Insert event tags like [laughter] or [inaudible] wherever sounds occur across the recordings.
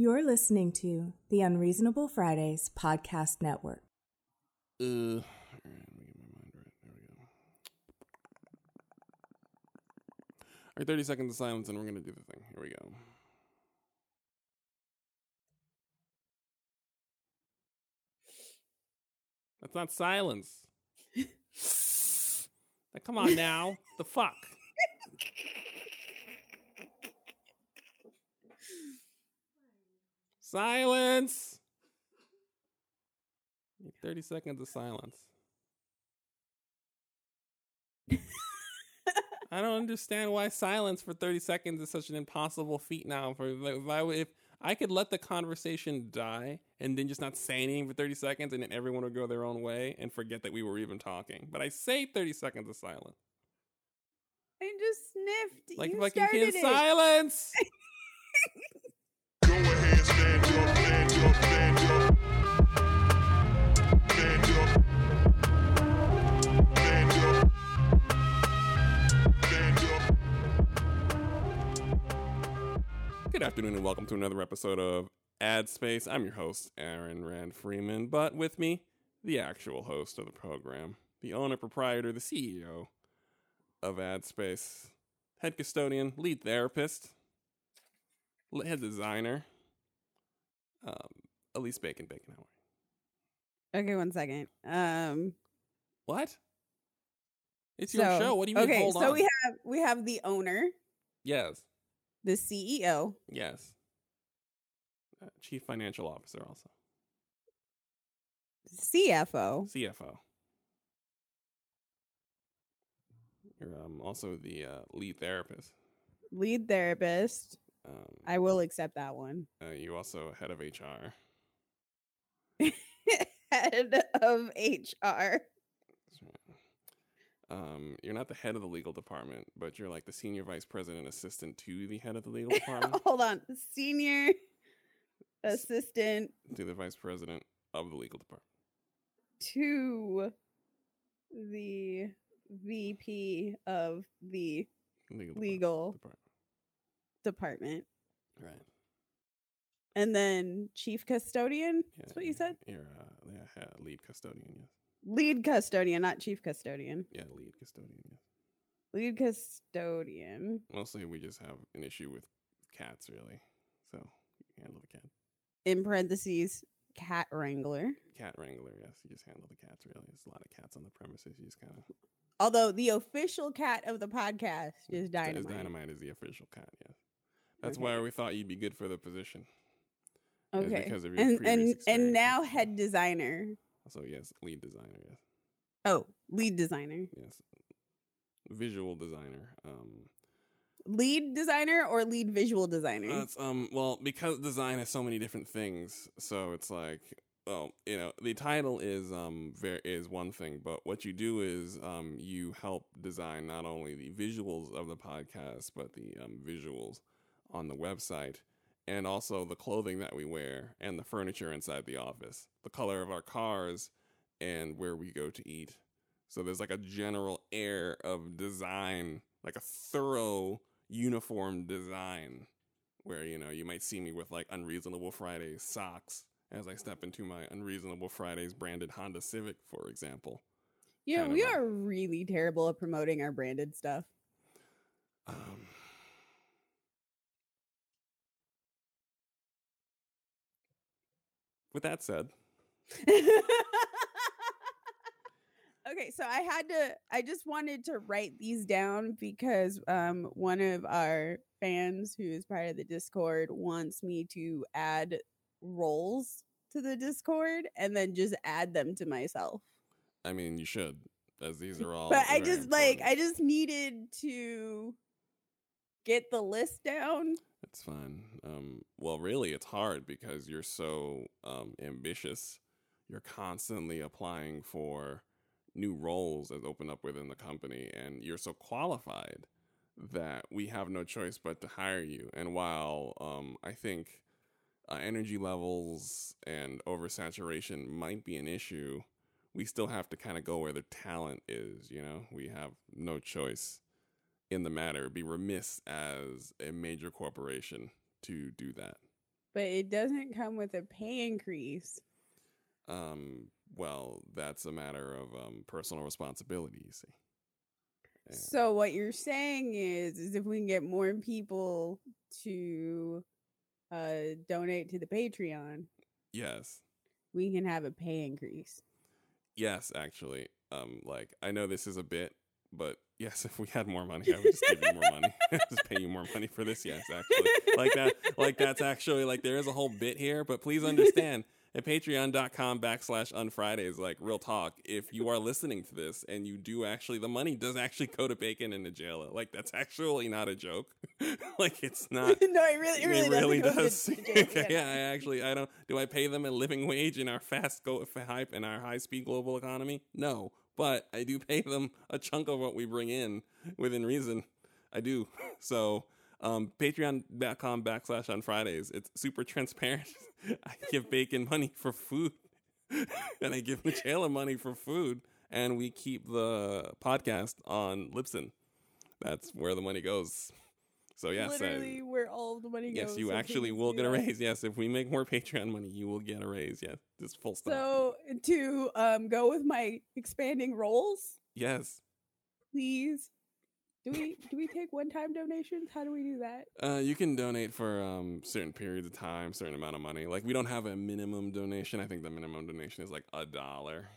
You're listening to the Unreasonable Fridays Podcast Network. Uh, all right, let me get my mind right. There we go. All right, 30 seconds of silence, and we're going to do the thing. Here we go. That's not silence. [laughs] Now, come on now. the fuck? [laughs] Silence. 30 seconds of silence. [laughs] I don't understand why silence for 30 seconds is such an impossible feat now. For if, I, if I could let the conversation die and then just not say anything for 30 seconds and then everyone would go their own way and forget that we were even talking. But I say 30 seconds of silence. I just sniffed. Like you if I can hear started it. silence. [laughs] Good afternoon and welcome to another episode of Ad Space. I'm your host, Aaron Rand Freeman, but with me, the actual host of the program, the owner, proprietor, the CEO of Ad Space, head custodian, lead therapist, head designer, um, Elise Bacon Bacon. How are you? Okay, one second. Um, What? It's your show. What do you mean? Okay, Hold so on. we have we have the owner, yes, the CEO, yes. Uh, Chief Financial Officer, also CFO, CFO. You're um, also the uh, lead therapist. lead therapist. Um, I will accept that one. uh, you also head of HR. [laughs] Head of HR. Um, you're not the head of the legal department, but you're like the senior vice president assistant to the head of the legal department, [laughs] Hold on, senior assistant to the vice president of the legal department. to the VP of the Legal, legal department. Department, Right. and then chief custodian. That's what you said. You're uh, yeah, lead custodian. Yes. Lead custodian, not chief custodian. Yeah, lead custodian. Yes. Lead custodian. Mostly, we just have an issue with cats, really. So you handle the cat. In parentheses, cat wrangler. Cat wrangler. Yes, you just handle the cats. Really, there's a lot of cats on the premises. You just kind of Although the official cat of the podcast is dynamite. Dynamite is the official cat. Yes, that's Okay. why we thought you'd be good for the position. Okay. because of your And and and now head designer. So yes, lead designer. Yes, Oh, lead designer. yes, visual designer. Um, Lead designer or lead visual designer? It's, um, well, because design has so many different things, so it's like, well, you know, the title is um ver- is one thing, but what you do is um you help design not only the visuals of the podcast, but the um, visuals on the website, and also the clothing that we wear and the furniture inside the office, the color of our cars, and where we go to eat. So there's like a general air of design, like a thorough uniform design where you know you might see me with like unreasonable fridays socks as i step into my unreasonable fridays branded honda civic for example yeah, kind we are really terrible at promoting our branded stuff. um, with that said [laughs] okay, so I had to I just wanted to write these down because um one of our fans who is part of the Discord wants me to add roles to the Discord and then just add them to myself. i mean you should as these are all but I just like I just needed to get the list down. It's fine. Um, well, really, it's hard because you're so um, ambitious. You're constantly applying for new roles that open up within the company, and you're so qualified that we have no choice but to hire you. And while um, I think uh, energy levels and oversaturation might be an issue, we still have to kind of go where the talent is. You know, we have no choice in the matter. It'd be remiss as a major corporation to do that. But it doesn't come with a pay increase. Um, well, that's a matter of um, personal responsibility, you see. So what you're saying is, is if we can get more people to uh donate to the Patreon, Yes. we can have a pay increase. Yes, actually. Um, like I know this is a bit, but yes, [laughs] if we had more money, I would just give you more money. [laughs] just pay you more money for this. Yes, actually, like that. Like that's actually like there is a whole bit here, but please understand at patreon.com backslash unfridays like real talk if you are listening to this and you do actually the money does actually go to bacon and Najela like that's actually not a joke [laughs] like it's not no, it really, it really, it really to- does. okay, yeah, I actually, I don't. Do I pay them a living wage in our fast go hype in our high speed global economy? No, but I do pay them a chunk of what we bring in within reason. I do. [laughs] So, um, Patreon.com backslash unfridays. It's super transparent. [laughs] I give Bacon money for food, [laughs] and I give Michaela money for food, and we keep the podcast on Libsyn. That's where the money goes. So yes, literally where all the money goes. Yes, you so actually will get a raise. Yes, if we make more [laughs] Patreon money, you will get a raise. Yes, just full stop. So to um go with my expanding roles, yes, please. Do we do we take one time donations? How do we do that? uh, you can donate for um certain periods of time, certain amount of money. Like we don't have a minimum donation. I think the minimum donation is like a dollar,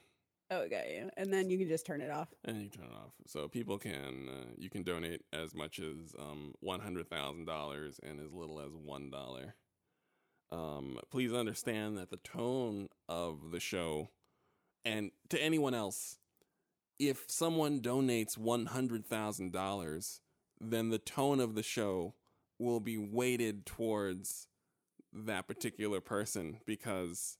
Oh. And then you can just turn it off. and you turn it off. So people can uh, you can donate as much as um one hundred thousand dollars and as little as one dollar. Um, please understand that the tone of the show, and to anyone else, if someone donates one hundred thousand dollars, then the tone of the show will be weighted towards that particular person because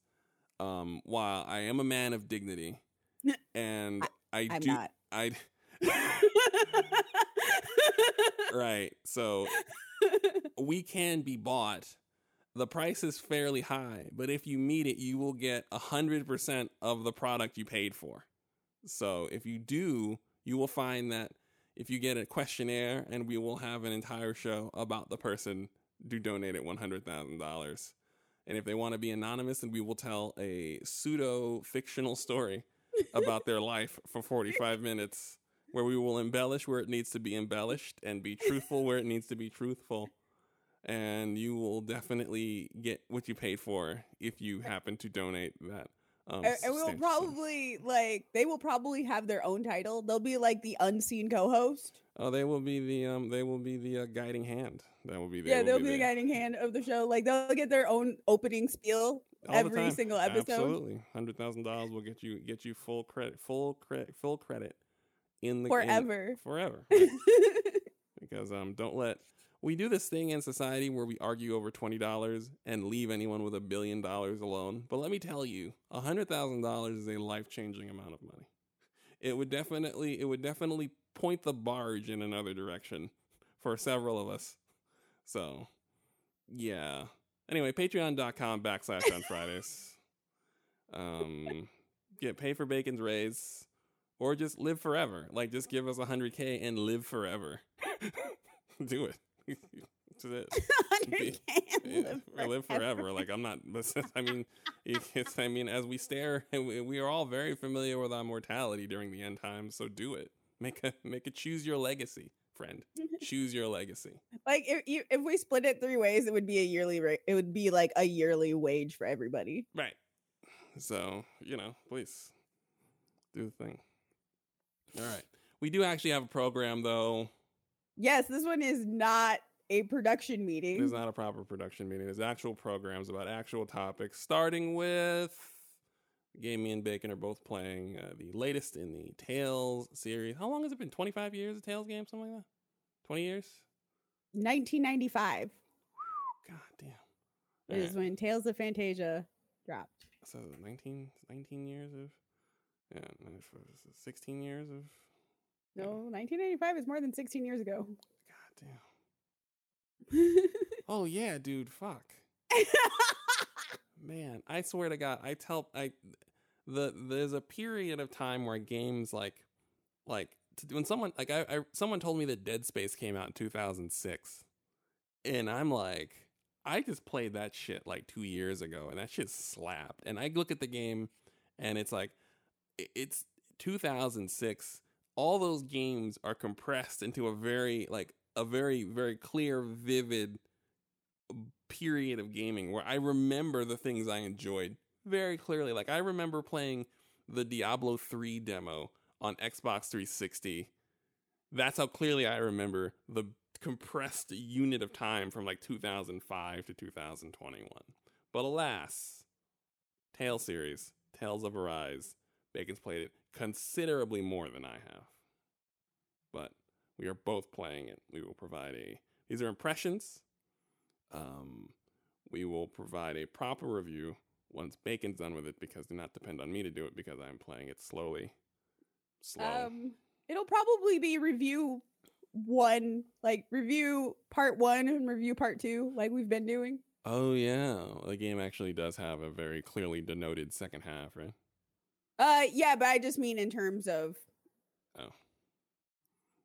um, while I am a man of dignity, [laughs] and I, I'm do, not. I [laughs] right. So we can be bought. The price is fairly high, but if you meet it, you will get a hundred percent of the product you paid for. So if you do, you will find that if you get a questionnaire, and we will have an entire show about the person who donated one hundred thousand dollars. And if they want to be anonymous, then we will tell a pseudo fictional story about their life for 45 minutes where we will embellish where it needs to be embellished and be truthful where it needs to be truthful. And you will definitely get what you paid for if you happen to donate that. Um, and, and we'll probably like they will probably have their own title. They'll be like the unseen co-host. Oh, they will be the um, they will be the uh, guiding hand. That will be. They yeah, they'll be the the- guiding hand of the show. Like they'll get their own opening spiel all every single episode. Absolutely, hundred thousand dollars will get you get you full credit, full credit, full credit in the in- Forever. forever. [laughs] because um don't let we do this thing in society where we argue over twenty dollars and leave anyone with a billion dollars alone. But let me tell you, a hundred thousand dollars is a life changing amount of money. It would definitely it would definitely point the barge in another direction for several of us. So yeah. Anyway, patreon.com backslash unfridays. Um get pay for bacon's raise or just live forever. Like just give us a hundred K and live forever. [laughs] Do it. [laughs] That's it. Hundred Yeah, live or live forever. Like I'm not. [laughs] I mean, it's, I mean, as we stare, we, we are all very familiar with our mortality during the end times. So do it. Make a make a choose your legacy, friend. Choose your legacy. [laughs] Like if you, if we split it three ways, it would be a yearly rate. It would be like a yearly wage for everybody. Right. So you know, please do the thing. All right. We do actually have a program though. Yes, this one is not a production meeting. It's not a proper production meeting. It's actual programs about actual topics, starting with Game Me and Bacon are both playing uh, the latest in the Tales series. How long has it been? 25 years of Tales game? Something like that? 20 years? 1995 God damn. is Alright. when Tales of Phantasia dropped. So 19, 19 years of. Yeah, no, it's- it's 16 years of. No, 1995 is more than 16 years ago. God damn. [laughs] Oh, yeah, dude. Fuck. Man, I swear to God, I tell I the there's a period of time where games like like when someone like I, I someone told me that Dead Space came out in 2006, and I'm like, I just played that shit like two years ago, and that shit slapped. And I look at the game, and it's like, it's 2006. All those games are compressed into a very like a very very clear, vivid period of gaming where I remember the things I enjoyed very clearly. Like I remember playing the Diablo 3 demo on Xbox 360. That's how clearly I remember the compressed unit of time from like 2005 to 2021. But alas, Tale series, Tales of Arise, Bacon's played it considerably more than I have. But we are both playing it. We will provide a these are impressions. Um, we will provide a proper review once Bacon's done with it because do not depend on me to do it because I'm playing it slowly. Slow. Um, it'll probably be review one, like review part one and review part two, like we've been doing. oh yeah, the game actually does have a very clearly denoted second half, right? Uh, yeah, but I just mean in terms of Oh.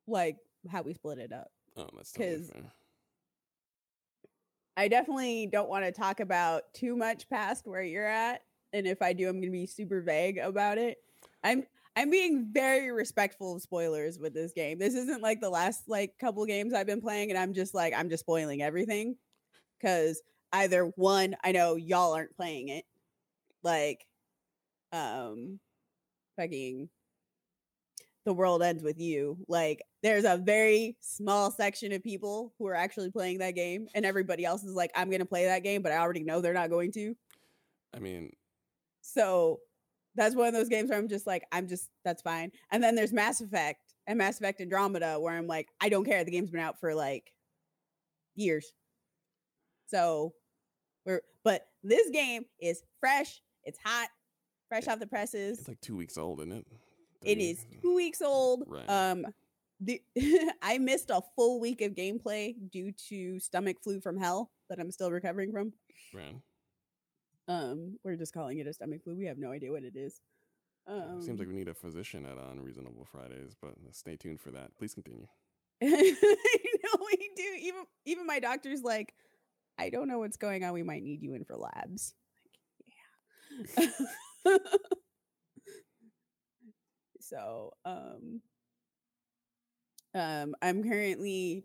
like how we split it up. Oh, that's totally 'Cause- fair. I definitely don't want to talk about too much past where you're at, and if I do, I'm going to be super vague about it. I'm I'm being very respectful of spoilers with this game. This isn't like the last like couple games I've been playing, and I'm just like I'm just spoiling everything because either one, I know y'all aren't playing it, like, um, fucking the world ends with you. Like there's a very small section of people who are actually playing that game, and everybody else is like, I'm gonna play that game, but I already know they're not going to. I mean, So that's one of those games where I'm just like, I'm just that's fine. And then there's Mass Effect and Mass Effect Andromeda, where I'm like, I don't care. The game's been out for like years. So we're but this game is fresh, it's hot, fresh off the presses. it's like two weeks old, isn't it? It Three- is two weeks old. Right. Um, the [laughs] I missed a full week of gameplay due to stomach flu from hell that I'm still recovering from. Right. Um, we're just calling it a stomach flu. We have no idea what it is. Um, Seems like we need a physician at Unreasonable Fridays, but stay tuned for that. Please continue. [laughs] I know we do. Even even my doctor's like, I don't know what's going on. We might need you in for labs. Like, yeah. [laughs] so, um, um, I'm currently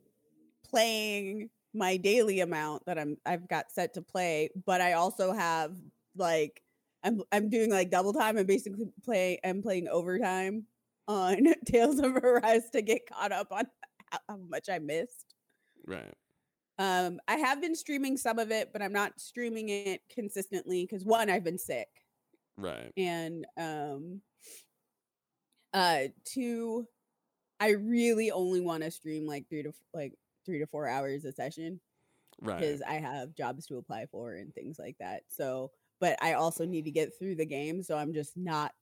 playing my daily amount that I'm I've got set to play, but I also have like I'm I'm doing like double time. I'm basically play I'm playing overtime on [laughs] Tales of Arise to get caught up on how, how much I missed. Right. Um, I have been streaming some of it, but I'm not streaming it consistently because one, I've been sick, Right. and um, uh, two, I really only want to stream like three to like three to four hours a session Right. because I have jobs to apply for and things like that. So, but I also need to get through the game, so I'm just not.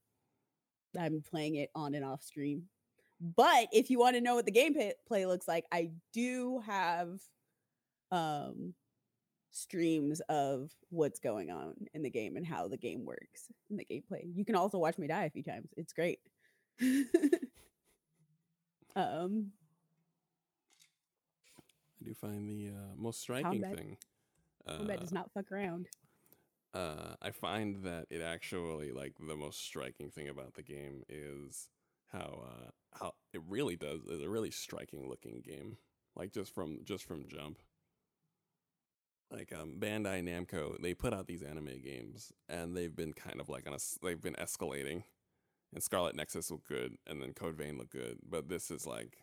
I'm playing it on and off stream. But if you want to know what the gameplay play looks like, I do have um streams of what's going on in the game and how the game works in the gameplay. You can also watch me die a few times. It's great. [laughs] um I do find the uh, most striking Combat- thing. combat Uh, does not fuck around. uh, I find that it actually like the most striking thing about the game is how uh, how it really does is a really striking looking game. Like just from just from jump. Like um, Bandai Namco, they put out these anime games, and they've been kind of like on a they've been escalating. And Scarlet Nexus looked good, and then Code Vein looked good, but this is like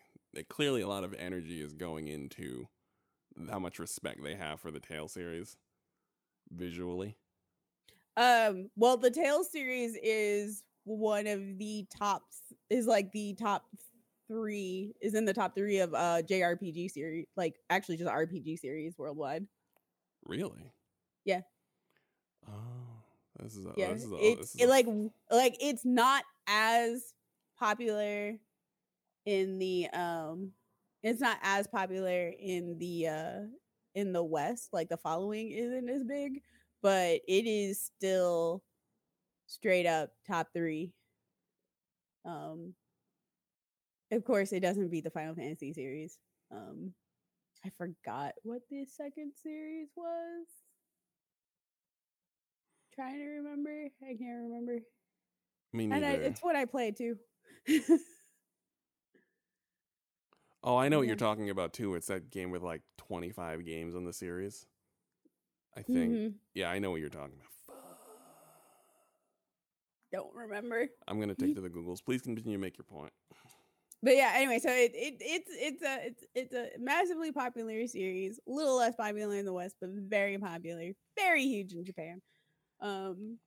clearly a lot of energy is going into how much respect they have for the Tales series visually. Um, well, the Tales series is one of the tops is like the top three is in the top three of uh JRPG series, like actually just RPG series worldwide. Really? Yeah. Oh, this is a, Yeah, this is a, it's this is it like like it's not as popular in the um it's not as popular in the uh in the west like the following isn't as big but it is still straight up top 3 um of course it doesn't beat the final fantasy series um I forgot what the second series was. Trying to remember. I can't remember. Me neither. And I, it's what I play too. [laughs] oh, I know what you're talking about too. It's that game with like 25 games in the series. I think. Mhm. Yeah, I know what you're talking about. Don't remember. I'm gonna take to the Googles. Please continue to make your point. But yeah, anyway, so it, it it's it's a it's it's a massively popular series, a little less popular in the West, but very popular, very huge in Japan. Um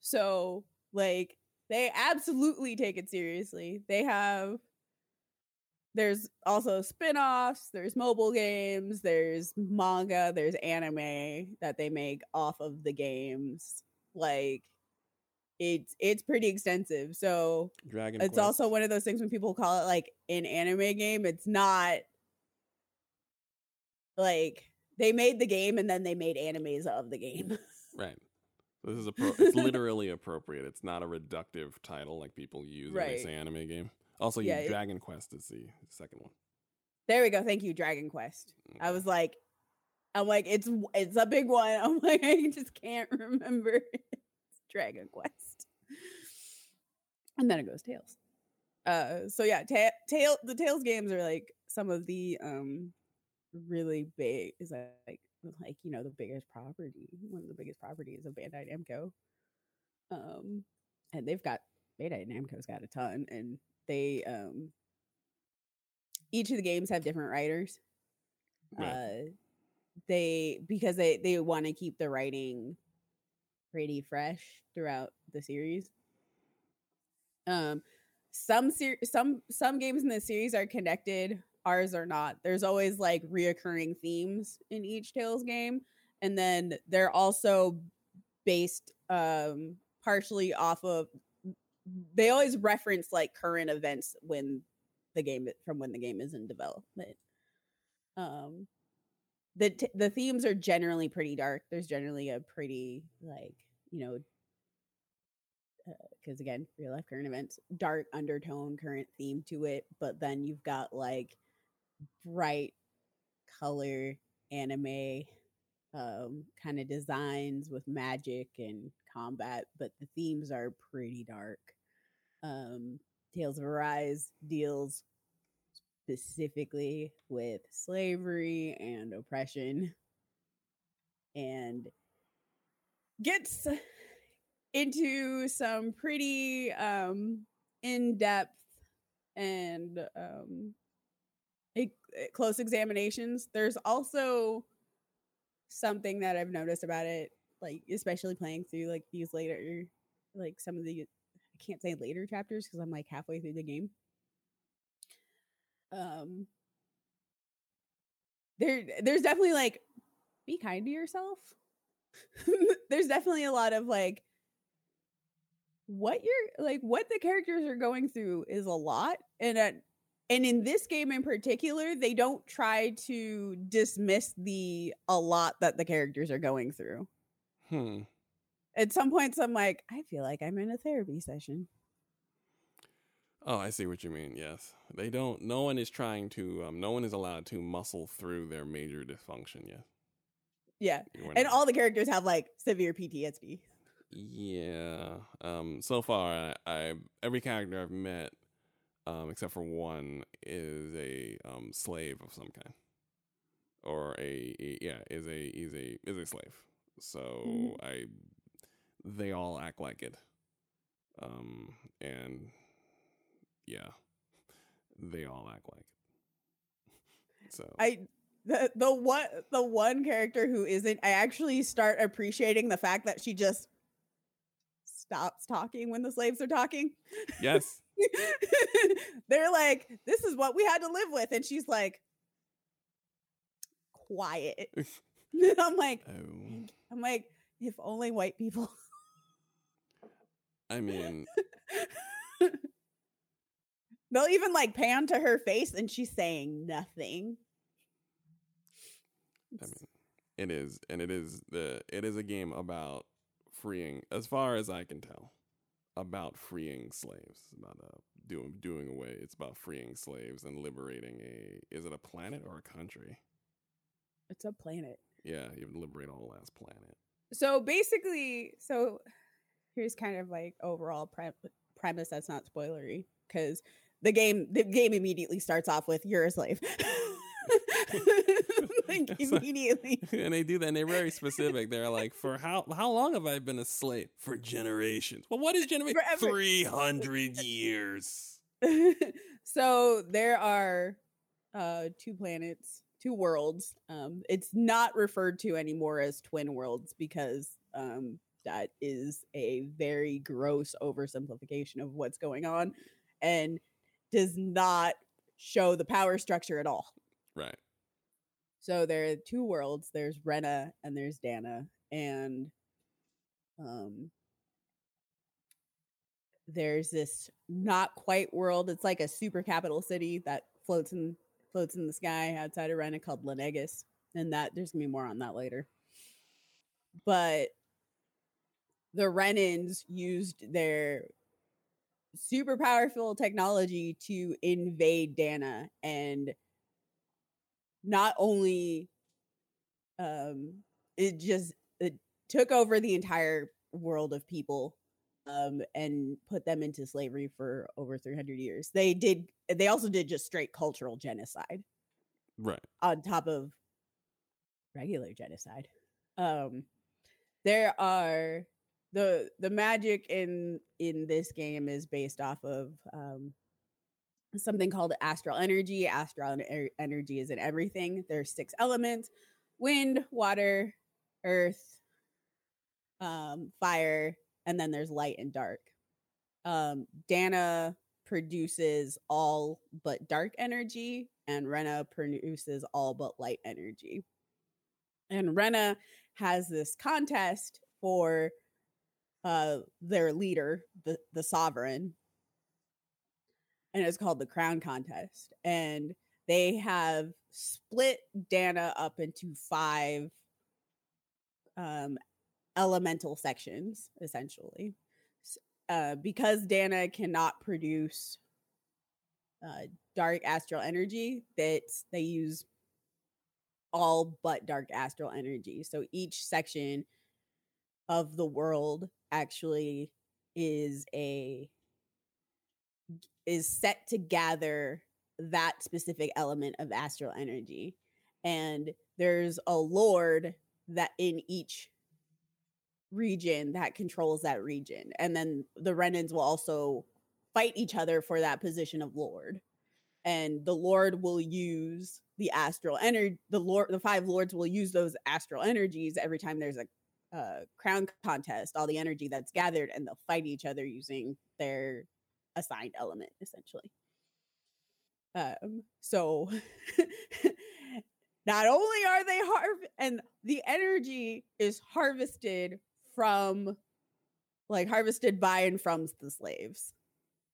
so like they absolutely take it seriously. They have there's also spin-offs, there's mobile games, there's manga, there's anime that they make off of the games. Like it's it's pretty extensive. So Dragon. it's Quest. also one of those things when people call it like an anime game, it's not like they made the game and then they made animes of the game. [laughs] right. This is a pro- it's [laughs] literally appropriate. It's not a reductive title like people use when they say anime game. Also, Yeah, it- Dragon Quest is the second one. there we go. Thank you, Dragon Quest. I was like, I'm like, it's it's a big one. [laughs] I'm like, I just can't [laughs] remember. it's Dragon Quest. And then it goes Tales. Uh so yeah, ta- tail the Tales games are like some of the um really big is like like you know the biggest property, one of the biggest properties of Bandai Namco. Um and they've got Bandai Namco's got a ton and they um each of the games have different writers. Right. uh they because they they want to keep the writing pretty fresh throughout the series. Um some ser- some some games in the series are connected ours are not. There's always like reoccurring themes in each tales game and then they're also based um partially off of they always reference like current events when the game from when the game is in development. Um the t- the themes are generally pretty dark. There's generally a pretty like you know because again real life current events dark undertone current theme to it but then you've got like bright color anime um kind of designs with magic and combat but the themes are pretty dark um tales of arise deals specifically with slavery and oppression and gets into some pretty um in-depth and um close examinations. There's also something that i've noticed about it like especially playing through like these later like some of the i can't say later chapters because i'm like halfway through the game. Um there there's definitely like be kind to yourself. [laughs] There's definitely a lot of like what you're like what the characters are going through is a lot and at and in this game in particular they don't try to dismiss the a lot that the characters are going through. Hmm. At some points i'm like i feel like i'm in a therapy session Oh, I see what you mean. Yes, they don't. No one is trying to. Um, no one is allowed to muscle through their major dysfunction yet. yeah We're and not- all the characters have like severe ptsd Yeah. Um. So far, I, I every character I've met, um, except for one, is a um slave of some kind, or a, a- yeah is a is a is a slave. So Mhm. I, they all act like it. Um. And yeah, they all act like it. So I the the one the one character who isn't I actually start appreciating the fact that she just stops talking when the slaves are talking. yes. [laughs] They're like, this is what we had to live with. And she's like, quiet. [laughs] [laughs] I'm like, Oh, I'm like, if only white people. I mean, [laughs] They'll even like pan to her face and she's saying nothing. I mean, it is, and it is the it is a game about freeing, as far as I can tell, about freeing slaves. It's about uh, doing doing away. It's about freeing slaves and liberating a. Is it a planet or a country? It's a planet. Yeah, you liberate a whole ass planet. So basically, so here's kind of like overall pre- premise that's not spoilery because the game the game immediately starts off with you're a slave. [laughs] [laughs] like immediately. [laughs] and they do that. and They're very specific. They're like, for how how long have I been a slave? For generations. Well, what is generation? Forever. Three hundred years. so there are uh two planets two worlds um it's not referred to anymore as twin worlds because um that is a very gross oversimplification of what's going on and does not show the power structure at all Right. so there are two worlds there's rena and there's dana and um there's this not quite world it's like a super capital city that floats in floats in the sky outside of rena called Lenegis. and that there's gonna be more on that later but the renans used their super powerful technology to invade dana and not only um it just it took over the entire world of people um and put them into slavery for over 300 years they did they also did just straight cultural genocide Right. on top of regular genocide. Um, there are the the magic in in this game is based off of um, something called astral energy. Astral ener- energy is in everything. There's six elements: wind, water, earth, um, fire, and then there's light and dark. Um, Dana produces all but dark energy, and Rena produces all but light energy. And Rena has this contest for uh, their leader, the, the sovereign, and it's called the Crown Contest. And they have split Dana up into five um, elemental sections, essentially uh, because Dana cannot produce uh, dark astral energy, that they use all but dark astral energy. So each section of the world actually is a is set to gather that specific element of astral energy and there's a lord that in each region that controls that region and then the renans will also fight each other for that position of lord and the lord will use the astral energy the lord the five lords will use those astral energies every time there's a uh, crown contest all the energy that's gathered and they'll fight each other using their assigned element essentially. Um so [laughs] not only are they harv and the energy is harvested from like harvested by and from the slaves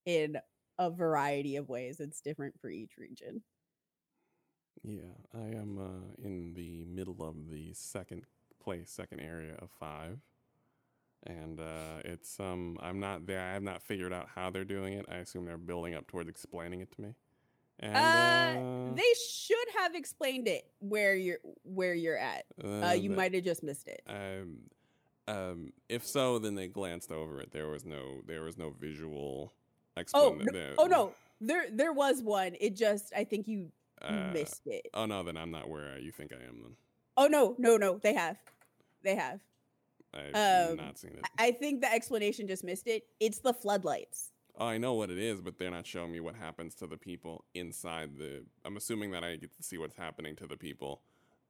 in a variety of ways it's different for each region. Yeah, I am uh, in the middle of the second place, second area of five, and uh, it's um I'm not there. I have not figured out how they're doing it. I assume they're building up towards explaining it to me. And uh, they should have explained it where you're where you're at uh, you might have just missed it Um, um, if so, then they glanced over it. There was no, there was no visual oh explanation. no, oh no there there was one it just i think you Uh, missed it oh no, then I'm not where you think I am. Then oh no no no they have they have I've Um, not seen it. I- I think the explanation just missed it. It's the floodlights. Oh, I know what it is, but they're not showing me what happens to the people inside the. I'm assuming that I get to see what's happening to the people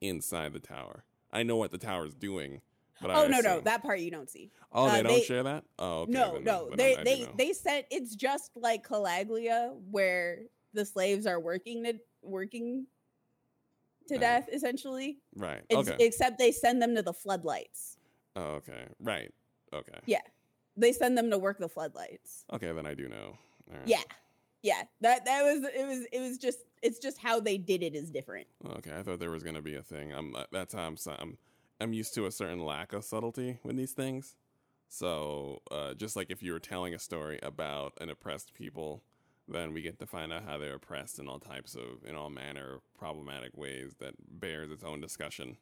inside the tower. I know what the tower's doing, but I Oh no, no, assume- that part you don't see. Oh, they uh, don't they- share that. Oh, okay, no, no, they I they know. they said it's just like Calaglia, where the slaves are working to working to Uh, death, essentially. right. It's- Okay. Except they send them to the floodlights. oh, okay. Right. Okay. Yeah. They send them to work the floodlights. Okay, then I do know. Right. Yeah, yeah. That that was it was it was just it's just how they did it is different. Okay, I thought there was gonna be a thing. I'm uh, that's how I'm. I'm I'm used to a certain lack of subtlety with these things. So, uh, just like if you were telling a story about an oppressed people, then we get to find out how they're oppressed in all types of, in all manner of problematic ways that bears its own discussion,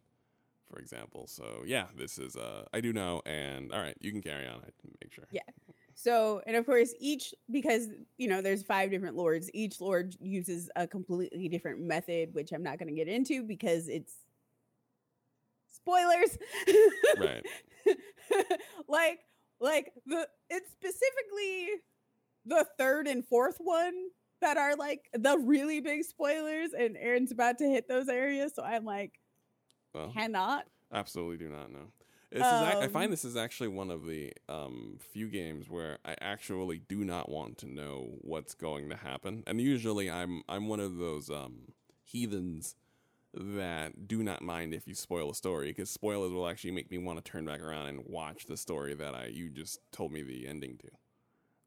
for example. So, yeah, this is, uh, I do know. And all right, you can carry on. I make sure. Yeah. So, and of course, each because you know there's five different lords. Each lord uses a completely different method, which I'm not going to get into because it's spoilers. Right. [laughs] like, like the it's specifically the third and fourth one that are like the really big spoilers, and Aaron's about to hit those areas, so I'm like, Well, cannot. Absolutely do not know. This is ac- I Um, find this is actually one of the um, few games where I actually do not want to know what's going to happen. And usually I'm I'm one of those um, heathens that do not mind if you spoil a story because spoilers will actually make me want to turn back around and watch the story that I you just told me the ending to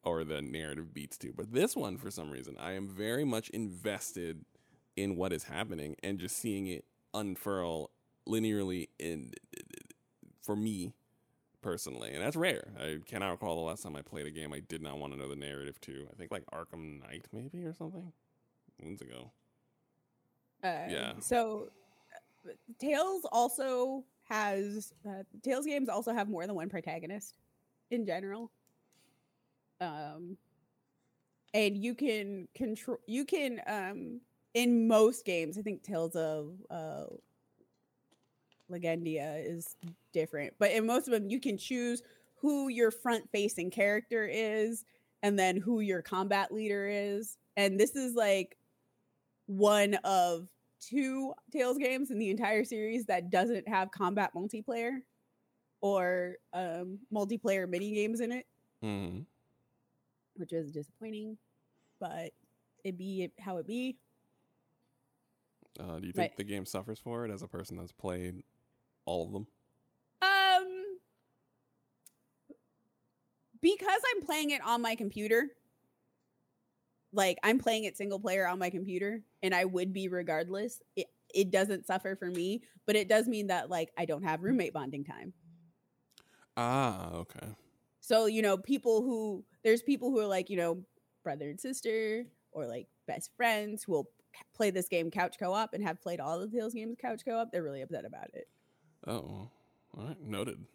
or the narrative beats to. But this one for some reason I am very much invested in what is happening and just seeing it unfurl linearly in for me personally, and that's rare. I cannot recall the last time I played a game I did not want to know the narrative to. I think like Arkham Knight maybe or something moons ago. Uh, Yeah. So, uh, Tales also has uh, Tales games also have more than one protagonist in general. Um, and you can control. You can um in most games. I think Tales of uh, Legendia is different, but in most of them, you can choose who your front-facing character is, and then who your combat leader is. And this is like one of two Tales games in the entire series that doesn't have combat multiplayer or um, multiplayer mini games in it, hmm which is disappointing. But it be it how it be. Uh, do you think Right. the game suffers for it as a person that's played all of them? Um, because I'm playing it on my computer. Like I'm playing it single player on my computer, and I would be regardless. It it doesn't suffer for me, but it does mean that like I don't have roommate bonding time. Ah, okay. So, you know, people who there's people who are like, you know, brother and sister or like best friends who will play this game couch co-op and have played all the Tales games couch co-op. They're really upset about it. Oh, all right, noted.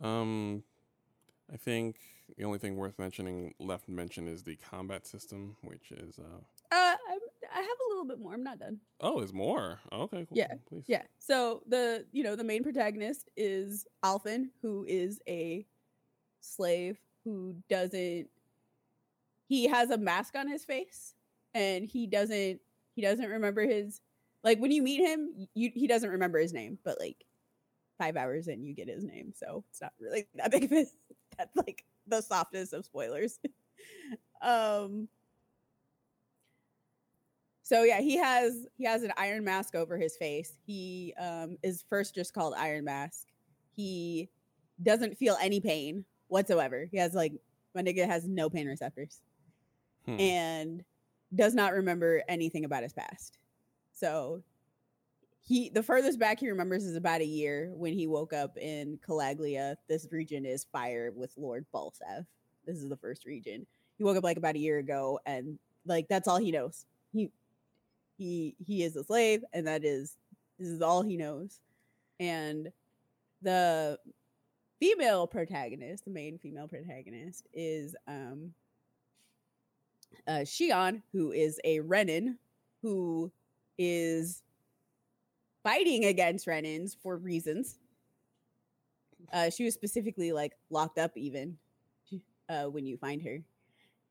Um, I think the only thing worth mentioning left to mention is the combat system, which is uh Uh, I'm, I have a little bit more. I'm not done. oh, is more. Okay, cool. Yeah, please. Yeah. So the you know the main protagonist is Alphen, who is a slave who doesn't. He has a mask on his face, and he doesn't. He doesn't remember his. Like when you meet him, you he doesn't remember his name, but like five hours in, you get his name, so it's not really [laughs] that big of a. That's like the softest of spoilers. [laughs] um. So yeah, he has he has an iron mask over his face. He um is first just called Iron Mask. He doesn't feel any pain whatsoever. He has like my nigga has no pain receptors Hmm. and does not remember anything about his past. So he the furthest back he remembers is about a year when he woke up in Calaglia. This region is fire with Lord Balseph. This is the first region. He woke up like about a year ago and like that's all he knows. He he he is a slave and that is this is all he knows. And the female protagonist, the main female protagonist is um uh Shionne, who is a Renan who is fighting against Renans for reasons. Uh, she was specifically like locked up even uh, when you find her,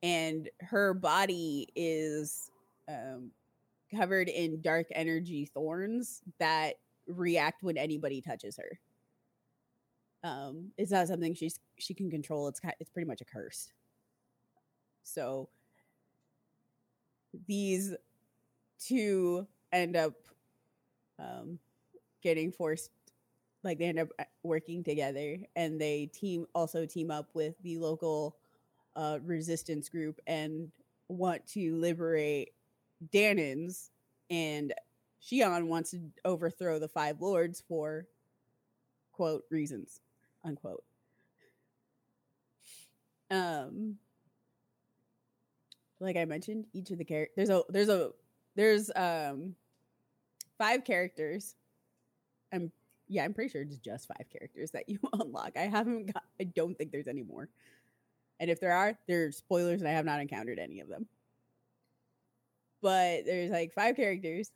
and her body is um, covered in dark energy thorns that react when anybody touches her. Um, it's not something she's she can control. It's it's pretty much a curse. So these two end up um, getting forced like they end up uh, working together and they team also team up with the local uh, resistance group and want to liberate Danans and Shionne wants to overthrow the five lords for quote reasons unquote um like I mentioned, each of the characters there's a there's a there's um five characters. I'm yeah, I'm pretty sure it's just five characters that you [laughs] unlock. I haven't got I don't think there's any more. And if there are, they're spoilers and I have not encountered any of them. But there's like five characters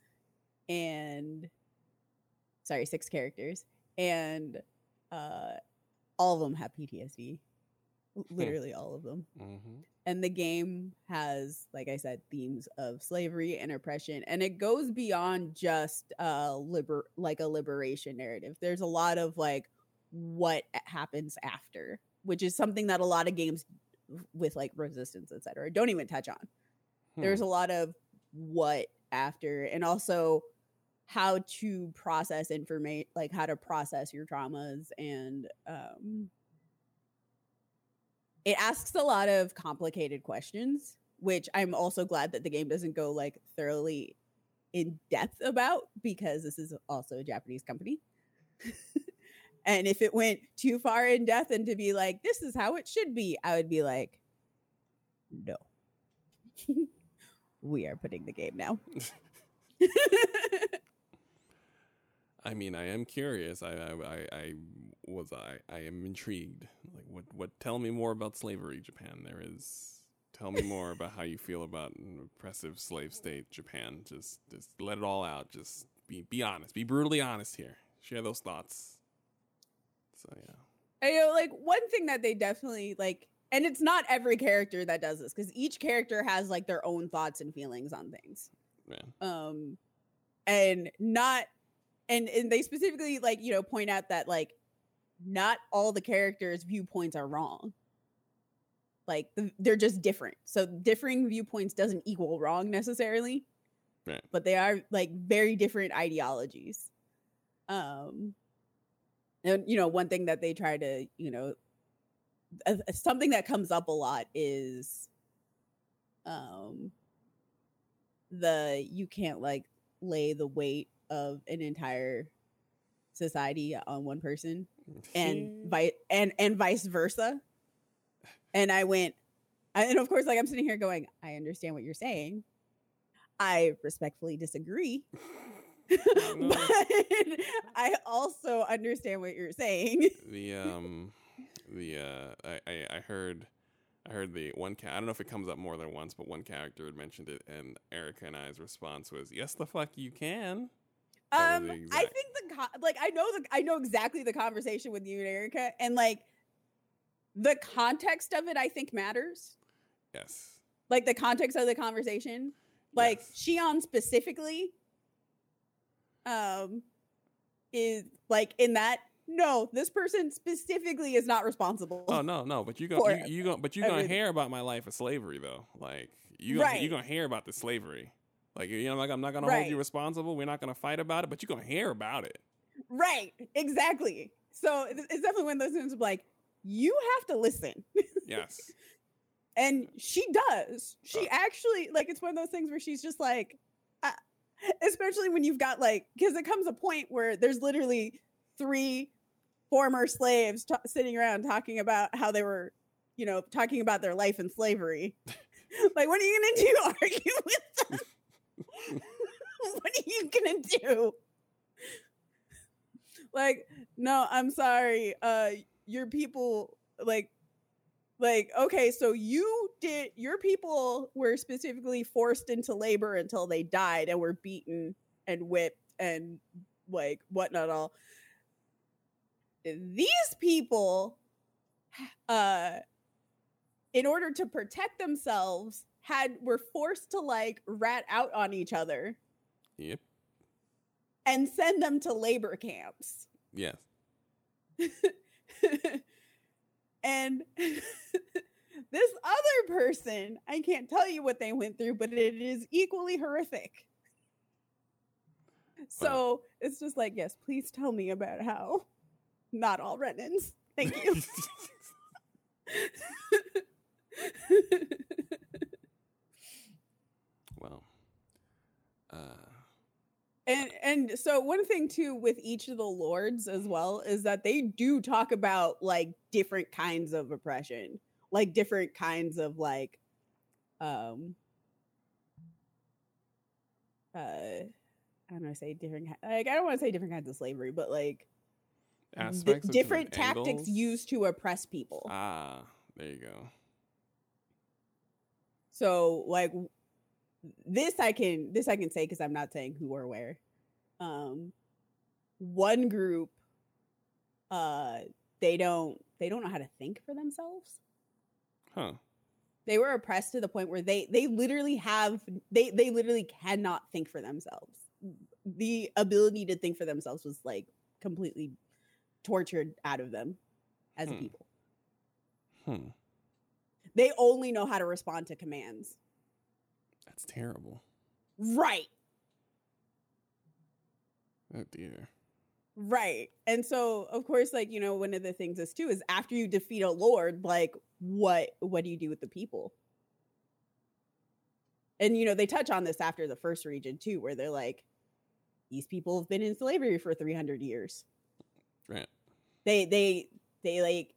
and sorry, six characters and uh all of them have PTSD. Literally all of them Mm-hmm. and the game has like i said themes of slavery and oppression and it goes beyond just uh liber like a liberation narrative there's a lot of like what happens after which is something that a lot of games with like resistance etc don't even touch on Hmm. there's a lot of what after and also how to process information like how to process your traumas and um it asks a lot of complicated questions which i'm also glad that the game doesn't go like thoroughly in depth about because this is also a japanese company. [laughs] And if it went too far in depth and to be like this is how it should be i would be like no. [laughs] We are putting the game now [laughs] I mean, I am curious. I, I, I, I was, I, I am intrigued. Like, what, what? Tell me more about slavery, Japan. There is. Tell me more about how you feel about an oppressive slave state, Japan. Just, just let it all out. Just be, be honest. Be brutally honest here. Share those thoughts. So yeah. I know, like one thing that they definitely like, and it's not every character that does this because each character has like their own thoughts and feelings on things. Yeah. Um, and not, and and they specifically like you know point out that like not all the characters' viewpoints are wrong. Like the, they're just different. So differing viewpoints doesn't equal wrong necessarily. Right. But they are like very different ideologies. Um, and you know one thing that they try to you know uh, something that comes up a lot is um the you can't like lay the weight of an entire society on one person and vi- and and vice versa and i went and of course like i'm sitting here going i understand what you're saying i respectfully disagree No. [laughs] [laughs] but i also understand what you're saying the um the uh I, I I heard I heard the one ca- I don't know if it comes up more than once, but one character had mentioned it, and Erica and I's response was, "Yes, the fuck you can." Um, I think the co- like I know the I know exactly the conversation with you and Erica, and like the context of it, I think matters. Yes. Like the context of the conversation, like Yes. Shionne specifically, um, is like in that. No, this person specifically is not responsible. Oh no, no, but you go For you, you go but you gonna hear about my life of slavery though. Like you gonna, Right. you gonna hear about the slavery. Like you know, like I'm not gonna hold you responsible. We're not gonna fight about it, but you're gonna hear about it. Right, exactly. So it's definitely one of those things of like you have to listen. Yes. [laughs] and she does she Uh. actually like it's one of those things where she's just like uh, especially when you've got like because it comes a point where there's literally three former slaves ta sitting around talking about how they were you know talking about their life in slavery [laughs] like what are you gonna do [laughs] argue with them [laughs] what are you gonna do? Like no i'm sorry uh your people like like okay so you did your people were specifically forced into labor until they died and were beaten and whipped and like whatnot all. These people uh in order to protect themselves had were forced to like rat out on each other Yep. and send them to labor camps Yes. [laughs] and [laughs] this other person, I can't tell you what they went through, but it is equally horrific. So uh. it's just like, yes, please tell me about how not all Renans. Thank you. [laughs] well. Uh and and so one thing too with each of the lords as well is that they do talk about like different kinds of oppression like different kinds of like um uh I don't know say different ki- like I don't want to say different kinds of slavery, but like the Aspects of different tactics angles? used to oppress people. Ah, there you go. So like w- this I can this I can say because I'm not saying who or where. Um one group uh they don't they don't know how to think for themselves. Huh. They were oppressed to the point where they they literally have they they literally cannot think for themselves. The ability to think for themselves was like completely tortured out of them as a Hmm. people. Hmm. They only know how to respond to commands. That's terrible. Right. Oh dear. Right. And so of course like you know one of the things is too is after you defeat a lord like what what do you do with the people? And you know they touch on this after the first region too where they're like these people have been in slavery for 300 years. Right. They they they like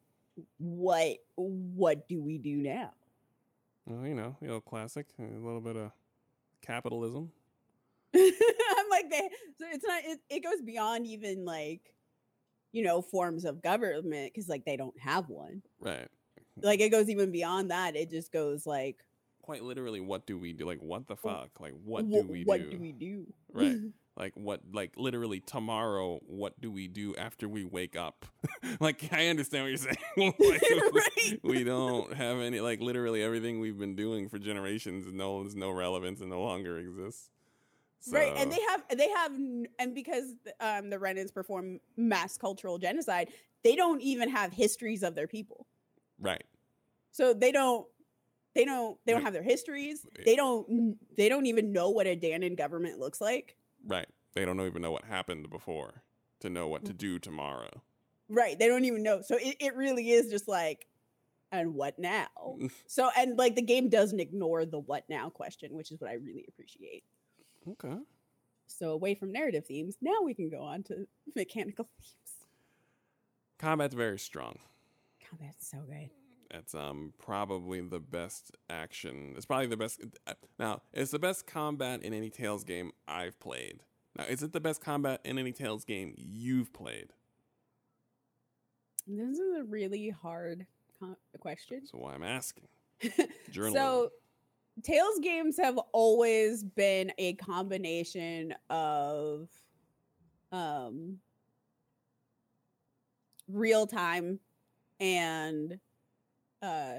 what what do we do now? Well, you know, the old classic. A little bit of capitalism. [laughs] I'm like they so it's not it, it goes beyond even like you know forms of government because like they don't have one. Right. like it goes even beyond that it just goes like Quite literally, what do we do? Like, what the fuck? Like, what wh- do we what do? What do we do Right. [laughs] Like, what? Like, literally, tomorrow, what do we do after we wake up? [laughs] like, I understand what you're saying. [laughs] like, [laughs] Right. We don't have any. Like, literally, everything we've been doing for generations no has no relevance and no longer exists. right and they have they have and because um the renans perform mass cultural genocide they don't even have histories of their people right. so they don't they don't they don't have their histories they don't they don't even know what a Danan government looks like Right. They don't even know what happened before to know what Mm. to do tomorrow. right they don't even know so it, it really is just like and what now [laughs] so and like the game doesn't ignore the what now question which is what i really appreciate Okay. So away from narrative themes, now we can go on to mechanical themes. Combat's very strong. Combat's so good. It's um probably the best action. It's probably the best. uh, Now, it's the best combat in any Tales game I've played. Now, is it the best combat in any Tales game you've played? This is a really hard con- question. So why I'm asking. [laughs] So, Tales games have always been a combination of um real time and uh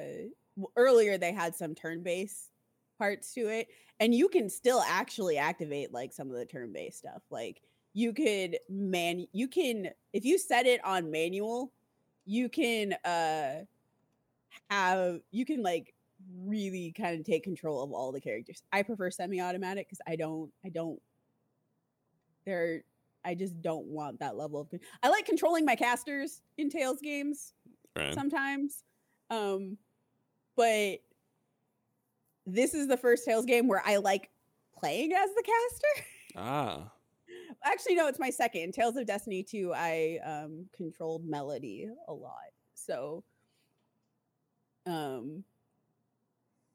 earlier they had some turn based parts to it and you can still actually activate like some of the turn based stuff like you could man you can if you set it on manual you can uh have you can like really kind of take control of all the characters i prefer semi-automatic because i don't i don't there i just don't want that level of i like controlling my casters in tales games right. sometimes. Um, but this is the first Tales game where I like playing as the caster. [laughs] ah, Actually, no, it's my second. Tales of Destiny 2, I um controlled Melody a lot. So um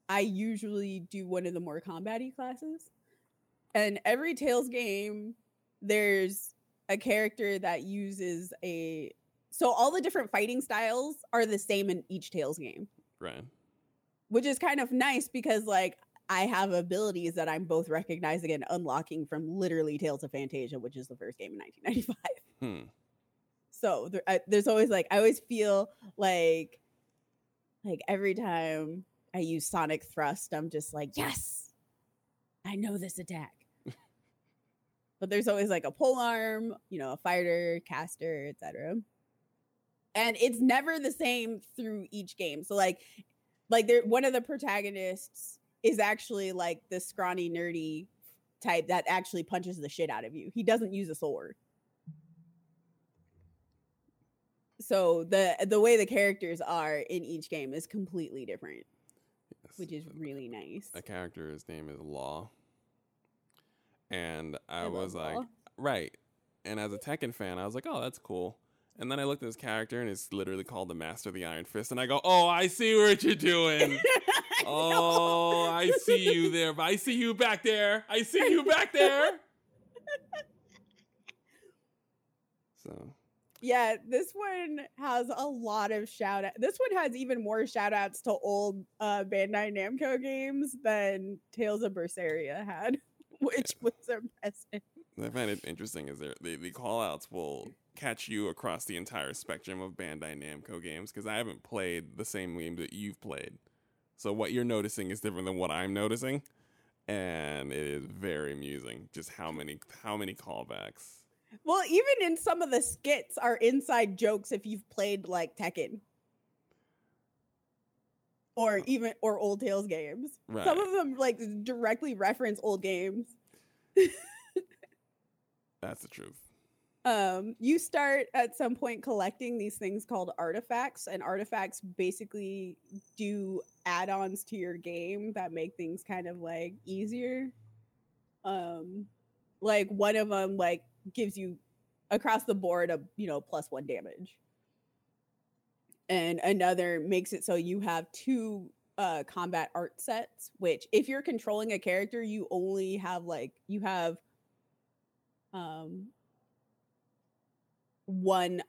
I usually do one of the more combat classes. And every Tales game, there's a character that uses a so all the different fighting styles are the same in each Tales game, right. which is kind of nice because like I have abilities that I'm both recognizing and unlocking from literally Tales of Phantasia, which is the first game in 1995. Hmm. So there, I, there's always like I always feel like like every time I use Sonic Thrust, I'm just like, yes, I know this attack. [laughs] but there's always like a pole arm, you know, a fighter, caster, etc. And it's never the same through each game. So like like there one of the protagonists is actually like the scrawny nerdy type that actually punches the shit out of you. He doesn't use a sword. So the the way the characters are in each game is completely different, Yes. which is really nice. a character. His name is Law, and I, I was like, Law. right. And as a Tekken fan, I was like, oh, that's cool. And then I looked at his character, and it's literally called the Master of the Iron Fist. And I go, "Oh, I see what you're doing. [laughs] oh, I see you there. I see you back there. I see you back there." [laughs] So Yeah, this one has a lot of shout out. This one has even more shout outs to old uh, Bandai Namco games than Tales of Berseria had, [laughs] which was impressive. I find it interesting is there the, the call outs will catch you across the entire spectrum of Bandai Namco games because I haven't played the same game that you've played. So what you're noticing is different than what I'm noticing. And it is very amusing just how many how many callbacks. Well, even in some of the skits are inside jokes if you've played like Tekken. Or even or old Tales games. Right. Some of them like directly reference old games. [laughs] That's the truth. Um you start at some point collecting these things called artifacts and artifacts basically do add-ons to your game that make things kind of like easier. Um like one of them like gives you across the board a you know plus one damage. And another makes it so you have two uh combat art sets which if you're controlling a character you only have like you have um one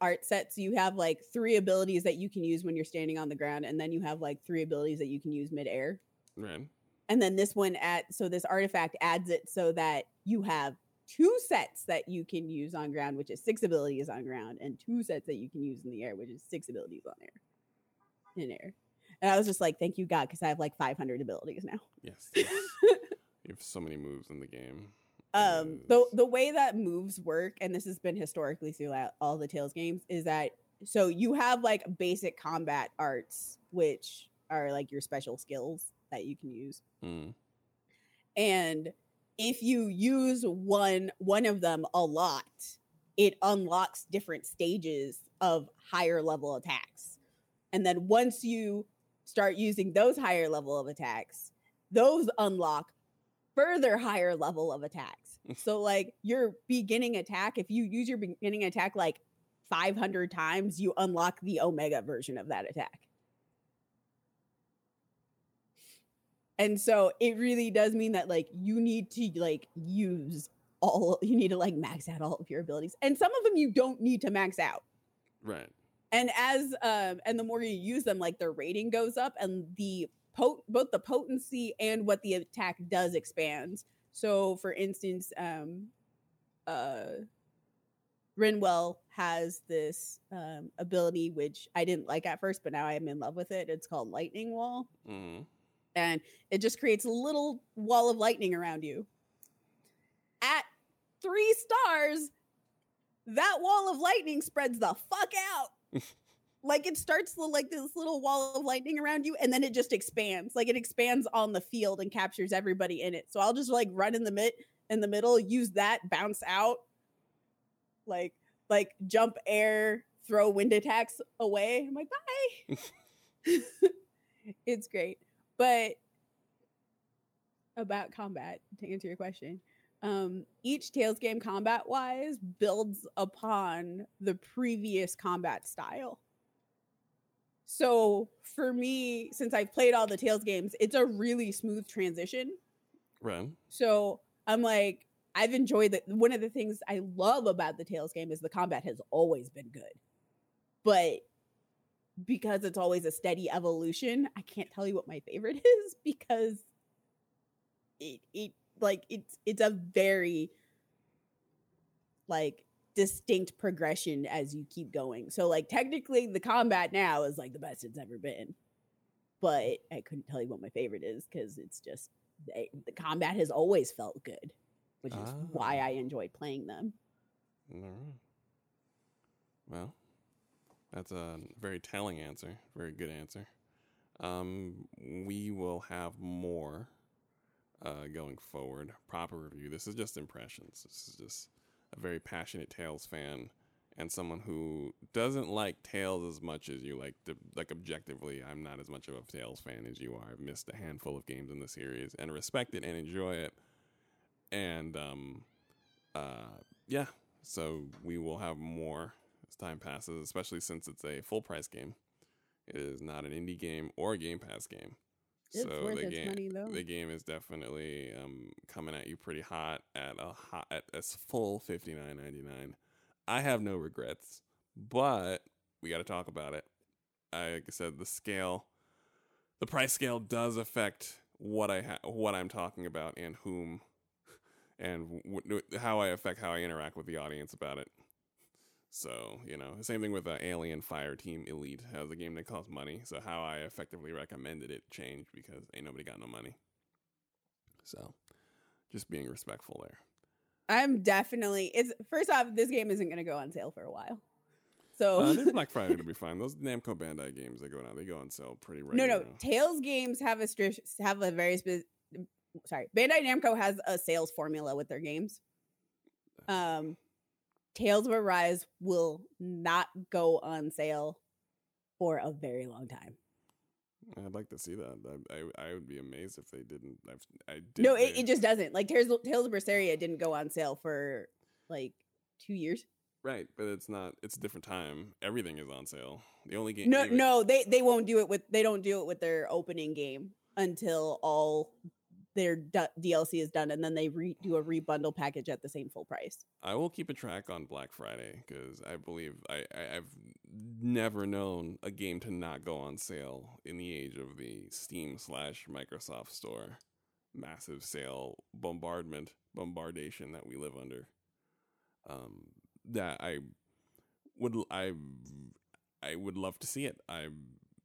art set so you have like three abilities that you can use when you're standing on the ground and then you have like three abilities that you can use midair Right. and then this one at so this artifact adds it so that you have two sets that you can use on ground which is six abilities on ground and two sets that you can use in the air which is six abilities on air in air and i was just like thank you god because i have like 500 abilities now Yes. yes. [laughs] you have so many moves in the game. Um the the way that moves work and this has been historically throughout all the tales games is that so you have like basic combat arts which are like your special skills that you can use. Mm, and if you use one one of them a lot it unlocks different stages of higher level attacks. And then once you start using those higher level of attacks those unlock further higher level of attacks so like your beginning attack if you use your beginning attack like 500 times you unlock the omega version of that attack. And so it really does mean that like you need to like use all you need to like max out all of your abilities. And some of them you don't need to max out. Right. and as um and the more you use them like their rating goes up and the pot both the potency and what the attack does expands so for instance um uh Rinwell has this um, ability which I didn't like at first, but now I am in love with it. It's called Lightning Wall Mm, and it just creates a little wall of lightning around you. At three stars, that wall of lightning spreads the fuck out. [laughs] like it starts li- like this little wall of lightning around you, and then it just expands. Like it expands on the field and captures everybody in it. So I'll just like run in the mid in the middle, use that, bounce out, like like jump air, throw wind attacks away. I'm like, bye. [laughs] [laughs] it's great but about combat to answer your question um each tales game combat wise builds upon the previous combat style so for me since i've played all the tales games it's a really smooth transition right. so i'm like i've enjoyed that one of the things i love about the tales game is the combat has always been good but because it's always a steady evolution i can't tell you what my favorite [laughs] is because it it like it's it's a very like distinct progression as you keep going so like technically the combat now is like the best it's ever been but i couldn't tell you what my favorite is because it's just they, the combat has always felt good which is why Ah. i enjoyed playing them All right. Well, that's a very telling answer. Very good answer. Um, we will have more uh, going forward. Proper review. This is just impressions. This is just a very passionate Tales fan and someone who doesn't like Tales as much as you like. To, like objectively, I'm not as much of a Tales fan as you are. I've missed a handful of games in the series and respect it and enjoy it. And um, uh, yeah, so we will have more as time passes, especially since it's a full price game. It is not an indie game or a Game Pass game. It's so worth the its game, money, though. the game is definitely um, coming at you pretty hot at a hot at a full fifty nine ninety nine. I have no regrets, but we got to talk about it. I- Like I said, the scale, the price scale does affect what I ha- what I'm talking about and whom, and w- w- how I affect how I interact with the audience about it. So you know, same thing with uh, Alien Fireteam Elite. That was a game that cost money. So how I effectively recommended it changed because ain't nobody got no money. So, just being respectful there. I'm definitely it's first off, this game isn't gonna go on sale for a while. So Uh, this [laughs] Black Friday to be fine. Those Namco Bandai games that go on, they go on sale pretty regularly. no, no, Tales games have a stri- have a very spe- sorry. Bandai Namco has a sales formula with their games. Um, Tales of Arise will not go on sale for a very long time. I'd like to see that. I, I, I would be amazed if they didn't. I've, I did. no, it, it just doesn't. Like Tales, Tales of Berseria didn't go on sale for like two years. right, but it's not. It's a different time. Everything is on sale. The only game. No, even- no, they they won't do it with they don't do it with their opening game until all their du- DLC is done, and then they re- do a rebundle package at the same full price. I will keep a track on Black Friday because I believe I, I I've never known a game to not go on sale in the age of the Steam slash Microsoft Store massive sale bombardment bombardation that we live under. Um, that I would I I would love to see it. I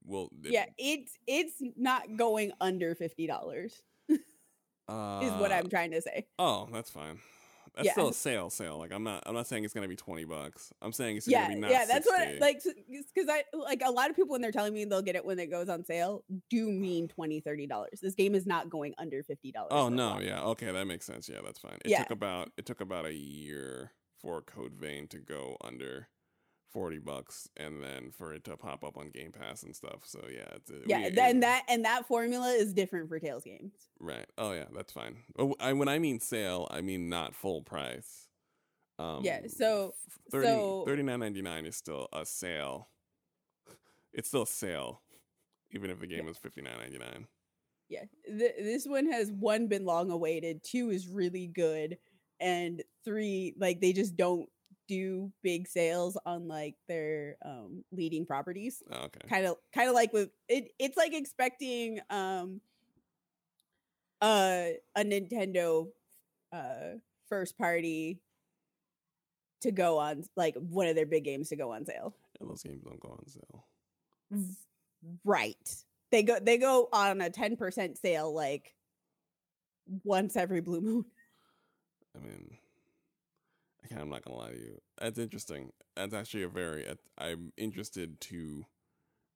will. yeah, it's it's not going under fifty dollars. Uh, Is what I'm trying to say. Oh, that's fine. That's Yeah. still a sale, sale. Like I'm not, I'm not saying it's gonna be twenty bucks. I'm saying it's Yeah, gonna be not yeah, that's what 60. like because I like a lot of people when they're telling me they'll get it when it goes on sale do mean 20 30 dollars. This game is not going under fifty dollars. Oh no, yeah, okay, that makes sense. Yeah, that's fine. It Yeah. took about it took about a year for Code Vein to go under forty bucks, and then for it to pop up on Game Pass and stuff. So yeah, it's, uh, Yeah, we- then it- that and that formula is different for Tales games. right. Oh yeah, that's fine. Oh, I, when I mean sale, I mean not full price. Um, Yeah, so- 30, so- 39.99 is still a sale. [laughs] It's still a sale, even if the game was fifty nine ninety nine. Yeah, th- this one has one been long awaited, two is really good, and three like they just don't do big sales on like their um leading properties. Oh, okay. Kind of kind of like with it it's like expecting um uh a Nintendo uh first party to go on like one of their big games to go on sale. And those games don't go on sale. Right. They go they go on a 10% sale like once every blue moon. I mean, I'm not gonna lie to you. That's interesting. That's actually a very. I'm interested to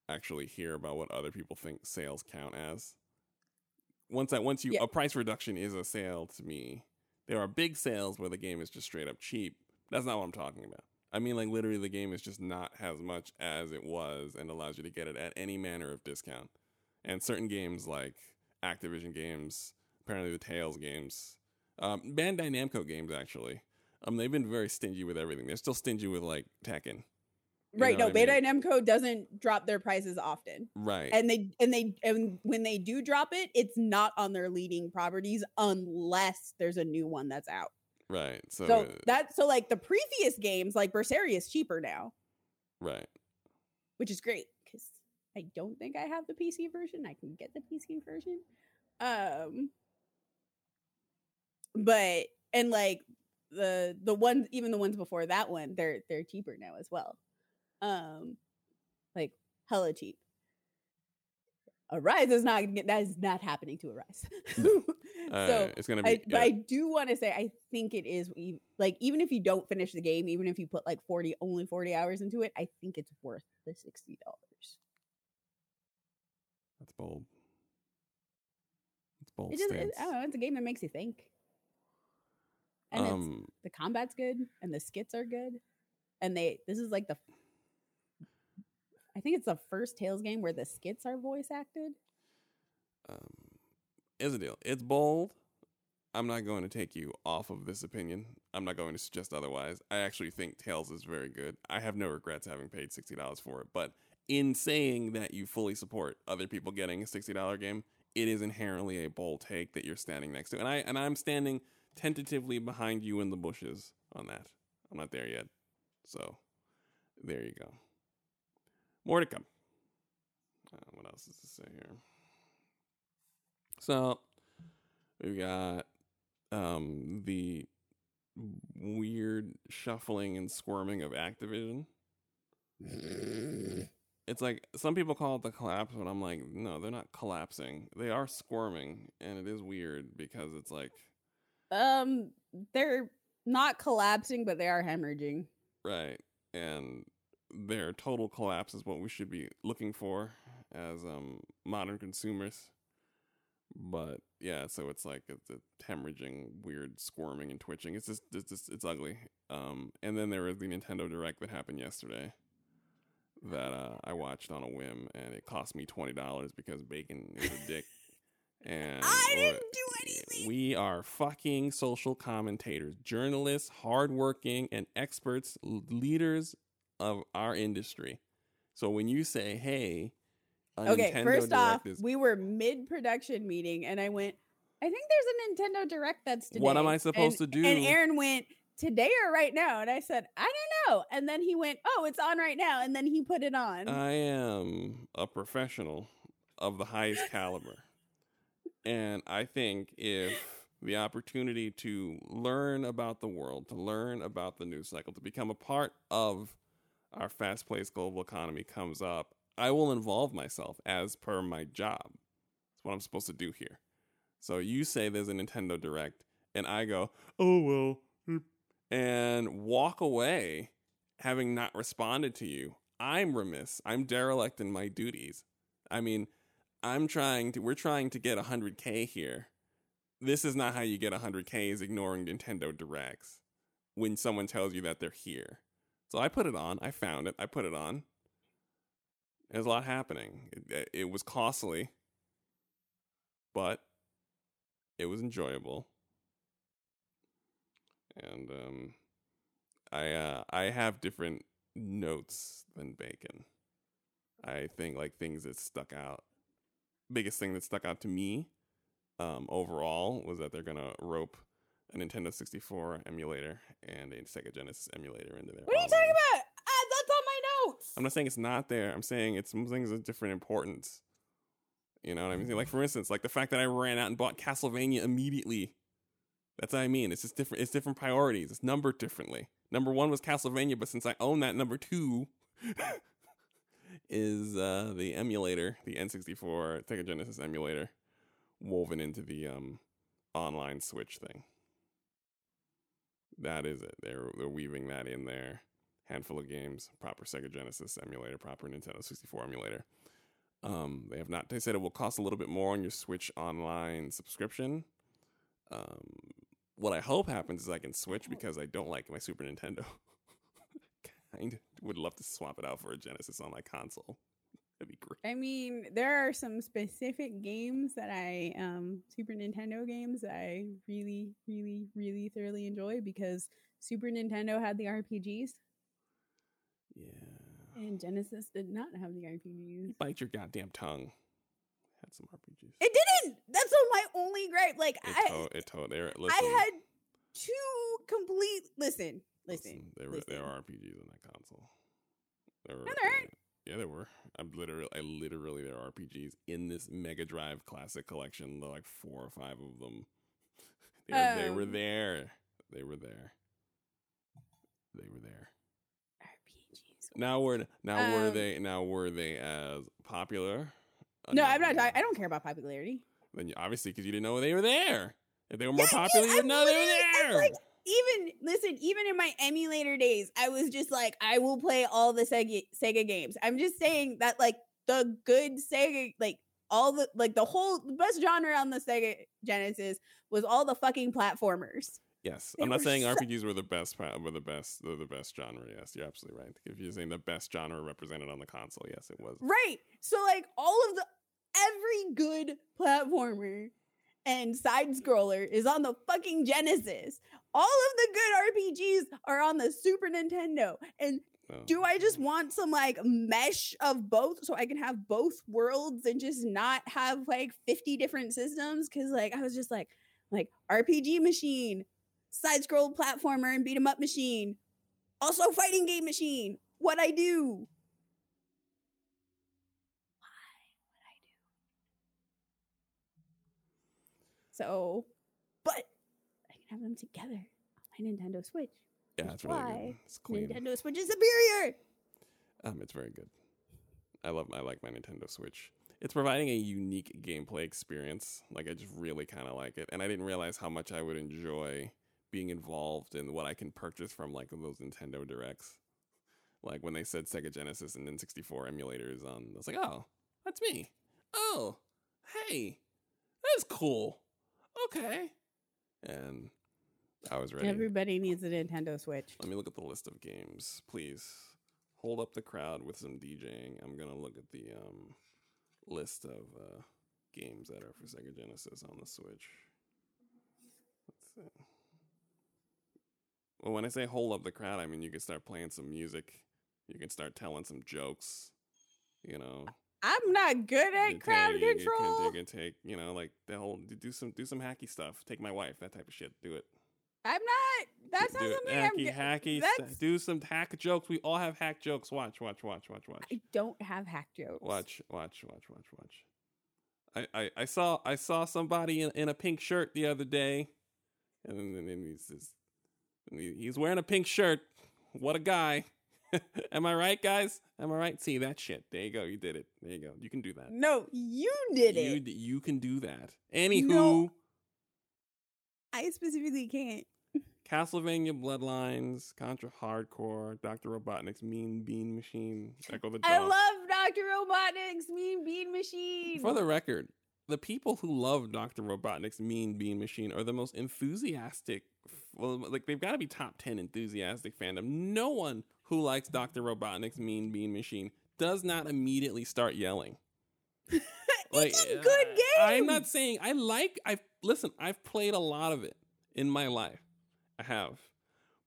actually hear about what other people think sales count as. Once that, once you Yeah. a price reduction is a sale to me. There are big sales where the game is just straight up cheap. That's not what I'm talking about. I mean, like literally, the game is just not as much as it was, and allows you to get it at any manner of discount. And certain games like Activision games, apparently the Tales games, um, Bandai Namco games actually. Um, they've been very stingy with everything. They're still stingy with like Tekken. You Right. know No, what I Namco doesn't drop their prices often. Right. And they and they and when they do drop it, it's not on their leading properties unless there's a new one that's out. right. So, So, that so like the previous games, like Berseria is cheaper now, right. which is great because I don't think I have the PC version. I can get the PC version. Um but and like the the ones even the ones before that one, they're they're cheaper now as well. Um like hella cheap. Arise is not that is not happening to Arise. [laughs] Uh, so it's gonna be. I, but. I do want to say I think it is like even if you don't finish the game, even if you put like forty only forty hours into it, I think it's worth the sixty dollars. That's bold. It's bold It just it. I don't know. It's a game that makes you think, and it's, um, the combat's good and the skits are good, and they this is like the I think it's the first Tales game where the skits are voice acted. um, here's the deal. It's bold, I'm not going to take you off of this opinion. I'm not going to suggest otherwise. I actually think Tales is very good. I have no regrets having paid $60 for it. But in saying that you fully support other people getting a $60 game, it is inherently a bold take that you're standing next to. And I and I'm standing tentatively behind you in the bushes on that. I'm not there yet. So there you go. More to come. Uh, what else is to say here? So we've got um the weird shuffling and squirming of Activision. It's like some people call it the collapse, but I'm like, no, they're not collapsing. They are squirming, and it is weird because it's like, Um, they're not collapsing, but they are hemorrhaging. right, and their total collapse is what we should be looking for as um modern consumers. But yeah, so it's like it's a hemorrhaging, weird squirming and twitching. It's just it's just it's ugly. Um, and then there was the Nintendo Direct that happened yesterday that uh, I watched on a whim, and it cost me twenty dollars because Bacon is a dick. And I didn't do anything. We are fucking social commentators, journalists, hardworking, and experts, leaders of our industry. So when you say, "Hey," Okay, Nintendo first off, is, we were mid production meeting, and I went, I think there's a Nintendo Direct that's today. What am I supposed And- to do? And Aaron went, today or right now? And I said, I don't know. And then he went, oh, it's on right now. And then he put it on. I am a professional of the highest caliber. And I think if the opportunity to learn about the world, to learn about the news cycle, to become a part of our fast paced global economy comes up, I will involve myself as per my job. That's what I'm supposed to do here. So you say there's a Nintendo Direct, and I go, oh, well, mm," and walk away having not responded to you. I'm remiss. I'm derelict in my duties. I mean, I'm trying to, we're trying to get 100K here. This is not how you get 100K, is ignoring Nintendo Directs when someone tells you that they're here. So I put it on. I found it. I put it on. There's a lot happening. It, it was costly, but it was enjoyable. And um, I uh, I have different notes than Bacon. I think like things that stuck out. Biggest thing that stuck out to me um, overall was that they're gonna rope a Nintendo 64 emulator and a Sega Genesis emulator into there. what are you talking about? Ah, that's on my notes. I'm not saying it's not there. I'm saying it's some things of different importance. You know what I mean? Like for instance, like the fact that I ran out and bought Castlevania immediately. That's what I mean. It's just different. It's different priorities. It's numbered differently. Number one was Castlevania, but since I own that, number two [laughs] is uh, the emulator, the N64 Sega Genesis emulator, woven into the um, online Switch thing. That is it. They're they're weaving that in there. Handful of games, proper Sega Genesis emulator, proper Nintendo 64 emulator. Um, they have not. They said it will cost a little bit more on your Switch Online subscription. Um, what I hope happens is I can switch because I don't like my Super Nintendo. [laughs] [laughs] of would love to swap it out for a Genesis on my console. [laughs] That'd be great. I mean, there are some specific games that I, um, Super Nintendo games that I really, really, really thoroughly enjoy because Super Nintendo had the RPGs Yeah. and Genesis did not have the RPGs. You Bite your goddamn tongue. Had some RPGs. It didn't. That's all my only gripe. Like It I, told. It told. Listen. I had two complete. Listen, listen. There were there are RPGs on that console. There were, No, there aren't. Yeah, there were. I'm literally, I literally, there are RPGs in this Mega Drive Classic Collection. There like four or five of them. [laughs] they, were, they were there. They were there. They were there. RPGs. Now were now were Um, they now were they as popular? Uh, No, I'm not. I, don't care about popularity. Then you, obviously, because you didn't know they were there. If they were more Yeah, yeah, popular, you I'm would know they were there. like, even listen, even in my emulator days, I was just like, I will play all the Sega Sega games. I'm just saying that like the good Sega, like all the like the whole the best genre on the Sega Genesis was all the fucking platformers. Yes, They I'm not saying so- [laughs] RPGs were the best, were the best, they're the best genre. Yes, you're absolutely right. If you're saying the best genre represented on the console, yes, it was. Right. So like all of the every good platformer and side scroller is on the fucking Genesis. All of the good RPGs are on the Super Nintendo. And Oh. do I just want some like mesh of both so I can have both worlds and just not have like 50 different systems? Cause like I was just like, like RPG machine, side scroll platformer and beat 'em up machine, also fighting game machine. What I do? So, but I can have them together on my Nintendo Switch. yeah, That's really why good. It's clean. Nintendo Switch is superior. Um, it's very good. I love. I like my Nintendo Switch. It's providing a unique gameplay experience. Like I just really kind of like it, and I didn't realize how much I would enjoy being involved in what I can purchase from like those Nintendo Directs. Like when they said Sega Genesis and N64 emulators on, I was like, oh, that's me. Oh, hey, that's cool. Okay, and I was ready. Everybody needs a Nintendo Switch. Let me look at the list of games, please. Hold up the crowd with some DJing. I'm gonna look at the um, list of uh, games that are for Sega Genesis on the Switch. Let's see. Well, when I say hold up the crowd, I mean you can start playing some music. You can start telling some jokes. You know, I'm not good at crowd take- you can- control. You can take, you know, like the whole do some do some hacky stuff. Take my wife, that type of shit. Do it. I'm not. That's not something I'm. hacky, hacky. That's. do some hack jokes. We all have hack jokes. Watch, watch, watch, watch, watch. I don't have hack jokes. Watch, watch, watch, watch, watch. I, I, I saw I saw somebody in, in a pink shirt the other day, and then, and he's just, he's wearing a pink shirt. What a guy! [laughs] Am I right, guys? Am I right? See that shit? There you go. You did it. There you go. You can do that. No, you did you it. you can do that. Anywho, No. I specifically can't. Castlevania Bloodlines, Contra Hardcore, Doctor Robotnik's Mean Bean Machine, Echo the [laughs] I love Dr. Robotnik's Mean Bean Machine. For the record, the people who love Dr. Robotnik's Mean Bean Machine are the most enthusiastic. Well, like they've got to be top 10 enthusiastic fandom. No one who likes Dr. Robotnik's Mean Bean Machine does not immediately start yelling. [laughs] it's a uh, good game. I'm not saying I like I've listen, I've played a lot of it in my life. I have.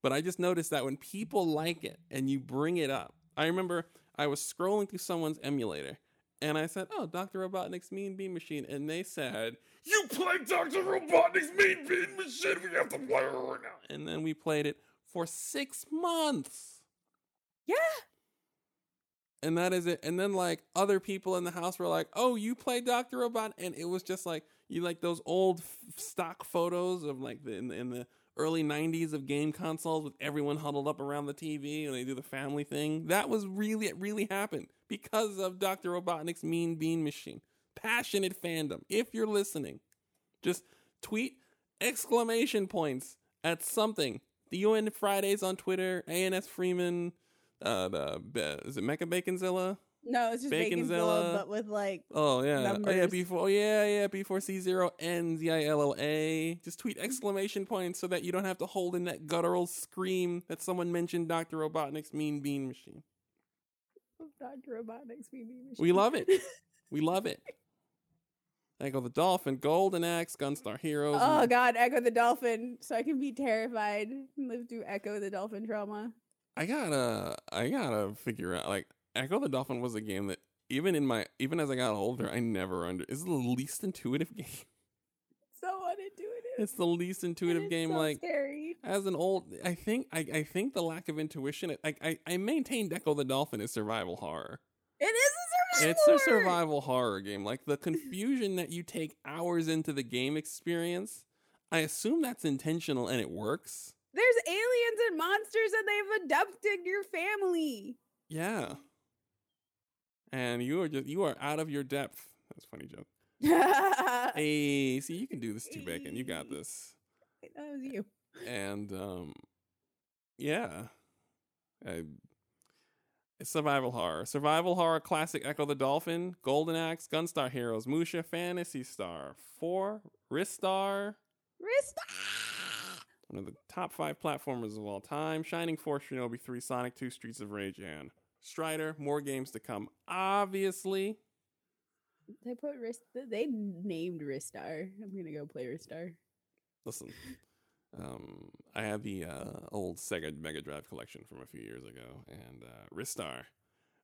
But I just noticed that when people like it and you bring it up. I remember I was scrolling through someone's emulator and I said, "Oh, Dr. Robotnik's Mean Bean Machine." And they said, You play Dr. Robotnik's Mean Bean Machine. We have to play it right now. and then we played it for 6 months. Yeah. And that is it. And then like other people in the house were like, "Oh, you play Doctor Robot?" And it was just like you like those old f- stock photos of like the in, the in the early '90s of game consoles with everyone huddled up around the TV and they do the family thing. That was really it. Really happened because of Doctor Robotnik's Mean Bean Machine. Passionate fandom. If you're listening, just tweet exclamation points at something. The unfridays on Twitter. ANS Freeman. Uh, the is it Mecha Baconzilla? No, it's just Baconzilla. Baconzilla, but with like Oh yeah, oh yeah. Before, oh yeah, yeah. Before C zero N Z I L O A. Just tweet exclamation points so that you don't have to hold in that guttural scream that someone mentioned. Doctor Robotnik's Mean Bean Machine. Dr. Robotnik's Mean Bean Machine. We love it. [laughs] We love it. Echo the Dolphin, Golden Axe, Gunstar Heroes. Oh and- God, Echo the Dolphin, so I can be terrified and live through Echo the Dolphin trauma. I gotta, I gotta figure out. Like, Echo the Dolphin was a game that even in my, even as I got older, I never under. It's the least intuitive [laughs] game. So unintuitive. It's the least intuitive game. so like, scary. as an old, I think, I, I think the lack of intuition. I, I, I maintained Echo the Dolphin is survival horror. It is a survival. It's a survival horror game. Like the [laughs] confusion that you take hours into the game experience. I assume that's intentional and it works. There's aliens and monsters, and they've abducted your family. Yeah. And you are just you are out of your depth. That's a funny joke. [laughs] Hey, see you can do this too, Bacon. You got this. That was you. And um yeah. I, it's survival horror. Survival horror classic Echo the Dolphin, Golden Axe, Gunstar Heroes, Musha, Phantasy Star 4, Ristar, Rista. One of the top five platformers of all time, Shining Force, Shinobi 3, Sonic 2, Streets of Rage, and Strider. More games to come, obviously. They put Rist. They named Ristar. I'm gonna go play Ristar. Listen, um, I have the uh, old Sega Mega Drive collection from a few years ago, and uh, Ristar.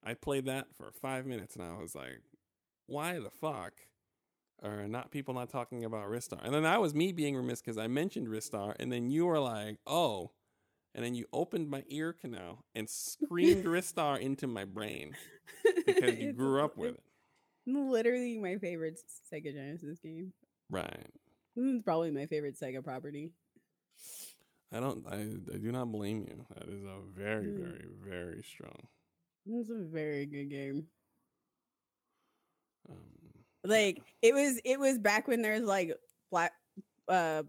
I played that for five minutes, and I was like, "Why the fuck are not people not talking about Ristar?" And then that was me being remiss because I mentioned Ristar, and then you were like, "Oh," and then you opened my ear canal and screamed [laughs] Ristar into my brain because you grew up with it, Literally my favorite Sega Genesis game. right? It's probably my favorite Sega property. I don't. I, I do not blame you. That is a very, Mm. very, very strong. It's a very good game. Um, Like it was it was back when there's like black uh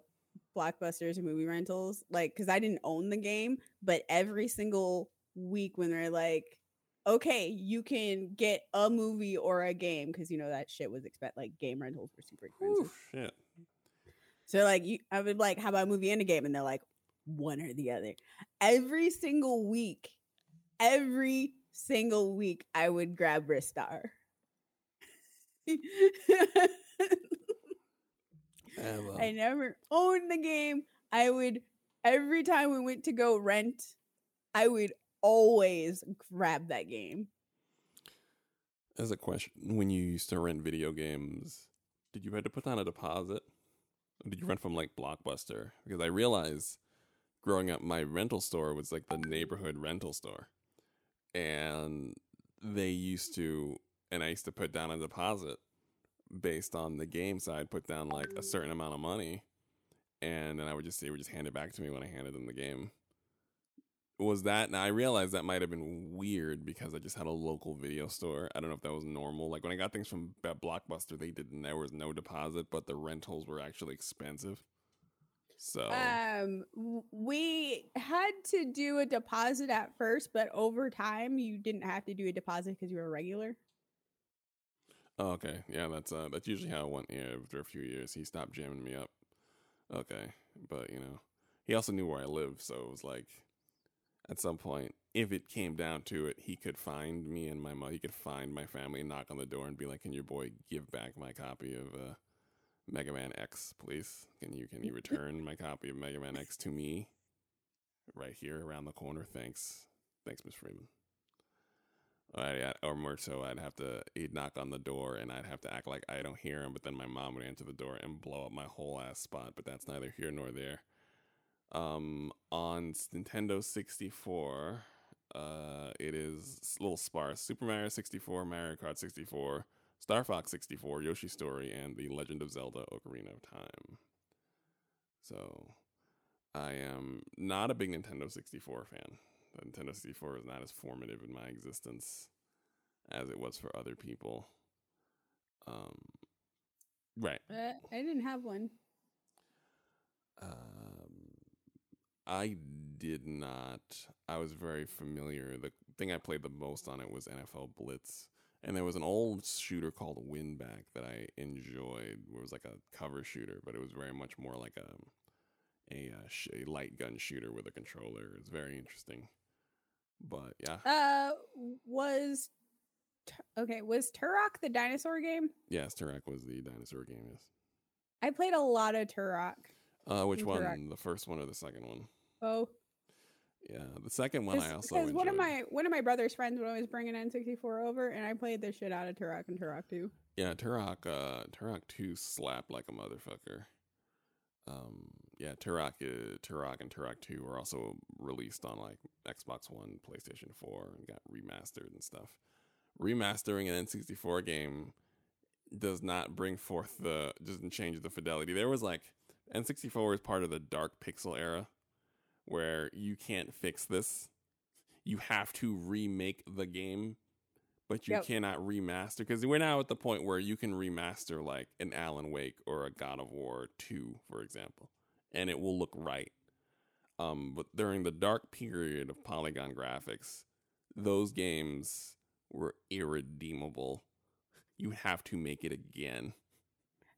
blockbusters and movie rentals. Like because I didn't own the game, but every single week when they're like, okay, you can get a movie or a game because you know that shit was expect like game rentals were super expensive. oof, shit. So like you, I would like, how about a movie and a game? And they're like, one or the other. Every single week, every single week, I would grab Ristar. Oh, a- [laughs] I never owned the game. I would every time we went to go rent, I would always grab that game. As a question, when you used to rent video games, did you have to put down a deposit? Or did you rent from like Blockbuster? Because I realize growing up, my rental store was like the neighborhood rental store. And they used to, and I used to put down a deposit based on the game. So I'd put down like a certain amount of money. And then I would just, they would just hand it back to me when I handed them the game. Was that, now I realized that might have been weird because I just had a local video store. I don't know if that was normal. Like when I got things from Blockbuster, they didn't, there was no deposit, but the rentals were actually expensive. So, Um, we had to do a deposit at first, but over time, you didn't have to do a deposit because you were a regular. Oh, okay. Yeah, that's, uh, that's usually how it went. Yeah, after a few years, he stopped jamming me up. Okay. But, you know, he also knew where I lived. So it was like, at some point, if it came down to it, he could find me and my mom. He could find my family, and knock on the door, and be like, "Can your boy give back my copy of uh, Mega Man X, please? Can you can you [laughs] return my copy of Mega Man X to me, right here around the corner? Thanks, thanks, Miss Freeman." Or more so, I'd have to he'd knock on the door, and I'd have to act like I don't hear him. But then my mom would answer the door and blow up my whole ass spot. But that's neither here nor there um on Nintendo 64 uh it is a little sparse Super Mario 64 Mario Kart 64 Star Fox 64 Yoshi Story and The Legend of Zelda Ocarina of Time so I am not a big Nintendo 64 fan the Nintendo 64 is not as formative in my existence as it was for other people um right Uh, I didn't have one. Um, I did not. I was very familiar. The thing I played the most on it was NFL Blitz, and there was an old shooter called Winback that I enjoyed. Where it was like a cover shooter, but it was very much more like a a, uh, sh- a light gun shooter with a controller. It's very interesting. But yeah, Uh, was okay? Was Turok the dinosaur game? yes, Turok was the dinosaur game. Yes. I played a lot of Turok. Uh, which one? Turok. The first one or the second one? Oh, Yeah, the second one I also because one of my one of my brother's friends would always bring an N64 over, and I played the shit out of Turok and Turok 2. Yeah, Turok, uh, Turok 2 slapped like a motherfucker. Um, yeah, Turok, uh, Turok and Turok 2 were also released on like Xbox One, PlayStation 4, and got remastered and stuff. Remastering an N64 game does not bring forth the, doesn't change the fidelity. There was like, N64 was part of the dark pixel era where you can't fix this. You have to remake the game but you Yep. cannot remaster because we're now at the point where you can remaster like an Alan Wake or a God of War 2, for example, and it will look right. Um, but during the dark period of polygon graphics, those games were irredeemable. You have to make it again.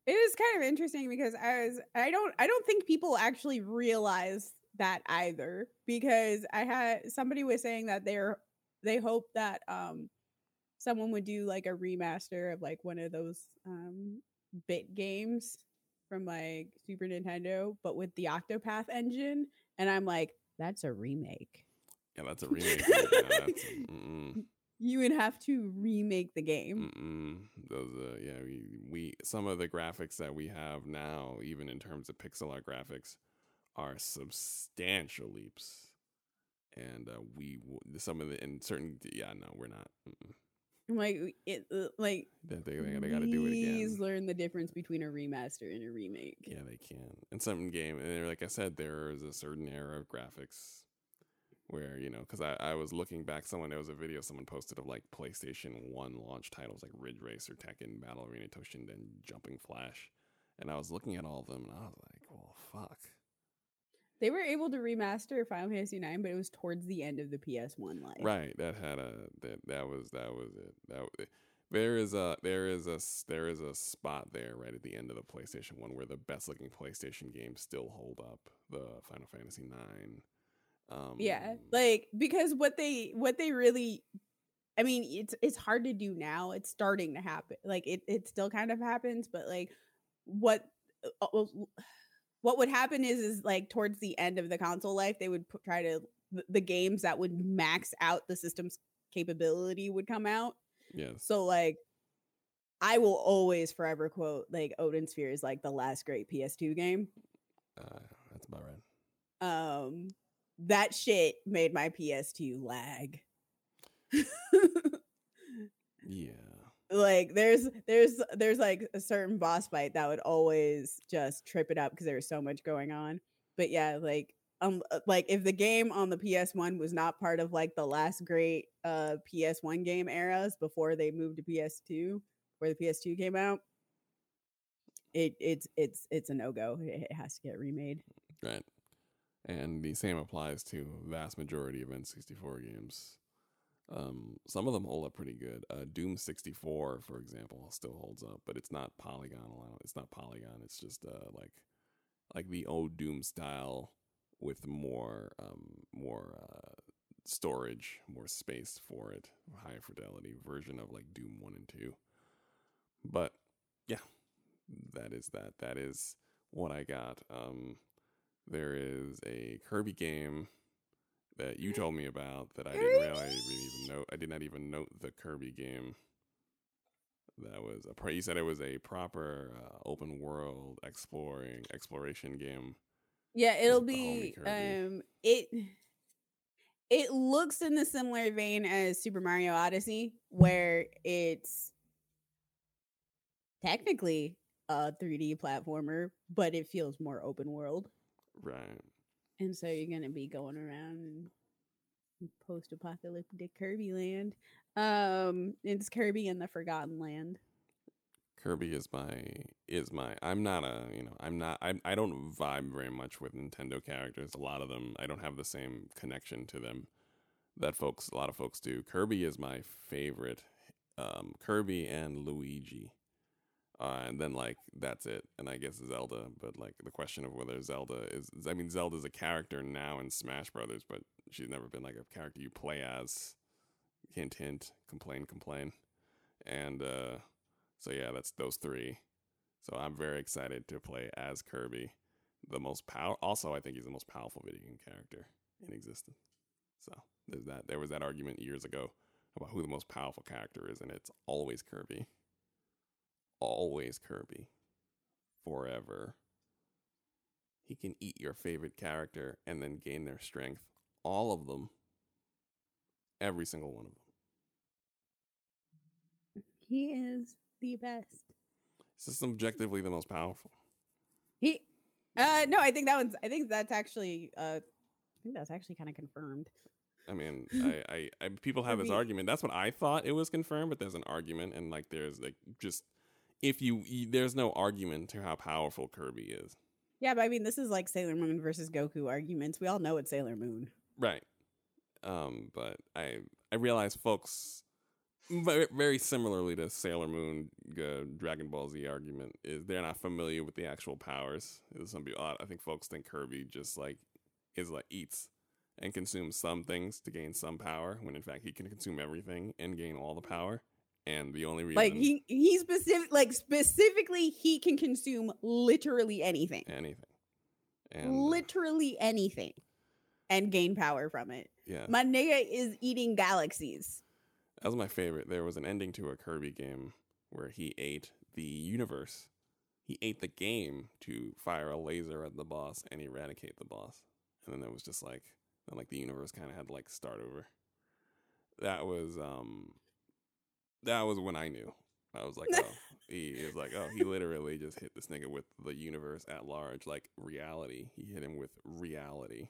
It is kind of interesting because I was I don't I don't think people actually realize that either because I had somebody was saying that they're they hope that um someone would do like a remaster of like one of those um bit games from like Super Nintendo, but with the Octopath engine, and I'm like, that's a remake. Yeah, that's a [laughs] remake. yeah, that's, [laughs] You would have to remake the game. mm-mm. Those, uh, yeah, we, we some of the graphics that we have now, even in terms of pixel art graphics, are substantial leaps. And uh, we some of the in certain yeah no we're not mm-mm. Like it uh, like they they, they got to do it again. please learn the difference between a remaster and a remake. Yeah, they can. In some game, and like I said, there is a certain era of graphics where you know, because I, I was looking back, someone there was a video someone posted of like PlayStation One launch titles like Ridge Racer, Tekken, Battle Arena, Toshinden, Jumping Flash, and I was looking at all of them, and I was like, well, fuck. They were able to remaster Final Fantasy IX, but it was towards the end of the PS1 life. Right, that had a that that was that was it. That w- there is a there is a there is a spot there right at the end of the PlayStation One where the best looking PlayStation games still hold up. The Final Fantasy Nine. Um, Yeah, like because what they what they really I mean, it's it's hard to do now. It's starting to happen. Like it it still kind of happens, but like what uh, uh, what would happen is is like towards the end of the console life, they would put, try to the, the games that would max out the system's capability would come out. yeah So like I will always forever quote like Odin Sphere is like the last great PS2 game. Uh, that's about right. Um that shit made my PS2 lag. [laughs] Yeah. Like there's there's there's like a certain boss fight that would always just trip it up because there was so much going on. But yeah, like um uh, like if the game on the PS1 was not part of like the last great uh PS1 game eras before they moved to PS2, where the PS2 came out, it it's it's it's a no-go. It, it has to get remade. Right. And the same applies to vast majority of N64 games. Um, some of them hold up pretty good. Uh, Doom 64, for example, still holds up, but it's not polygonal. It's not polygon. It's just uh, like like the old Doom style with more um, more uh, storage, more space for it, higher fidelity version of like Doom 1 and 2. But yeah, that is that. That is what I got. Um, there is a Kirby game that you told me about that I didn't realize I didn't even know. I did not even note the Kirby game. That was a. You said it was a proper uh, open world exploring exploration game. Yeah, it'll be um it it looks in the similar vein as Super Mario Odyssey where it's technically a 3D platformer, but it feels more open world. Right. And so you're to be going around post-apocalyptic Kirby land. Um it's Kirby in the Forgotten Land. Kirby is my is my I'm not a you know I'm not I I don't vibe very much with Nintendo characters. A lot of them I don't have the same connection to them that folks a lot of folks do. Kirby is my favorite. Um, Kirby and Luigi, uh, and then like that's it. And I guess Zelda. But like the question of whether Zelda is I mean Zelda's a character now in Smash Brothers, but she's never been like a character you play as. Hint hint. Complain complain. And uh so yeah, that's those three. So I'm very excited to play as Kirby, the most power. Also, I think he's the most powerful video game character in existence. So there's that. There was that argument years ago about who the most powerful character is, and it's always Kirby. Always Kirby. Forever. He can eat your favorite character and then gain their strength. All of them. Every single one of them. He is the best. It's just objectively the most powerful. He uh no, I think that one's I think that's actually uh I think that's actually kind of confirmed. I mean, I, I, I people [laughs] have this argument. That's what I thought it was confirmed, but there's an argument, and like there's like just if you, you there's no argument to how powerful Kirby is, Yeah, but I mean this is like Sailor Moon versus Goku arguments. We all know it's Sailor Moon. right? Um, but I I realize folks ve- very similarly to Sailor Moon, uh, Dragon Ball Z argument is they're not familiar with the actual powers. There's Some people, I think folks think Kirby just like is like eats and consumes some things to gain some power, when in fact he can consume everything and gain all the power. And the only reason, Like he he specific like specifically he can consume literally anything. anything, and uh, literally anything and gain power from it. yeah, My nigga is eating galaxies. that was my favorite. There was an ending to a Kirby game where he ate the universe. He ate the game to fire a laser at the boss and eradicate the boss. And then it was just like, then like the universe kind of had to like start over. That was um, that was when I knew. I was like, oh, he is like, oh, he literally just hit this nigga with the universe at large, like reality. He hit him with reality,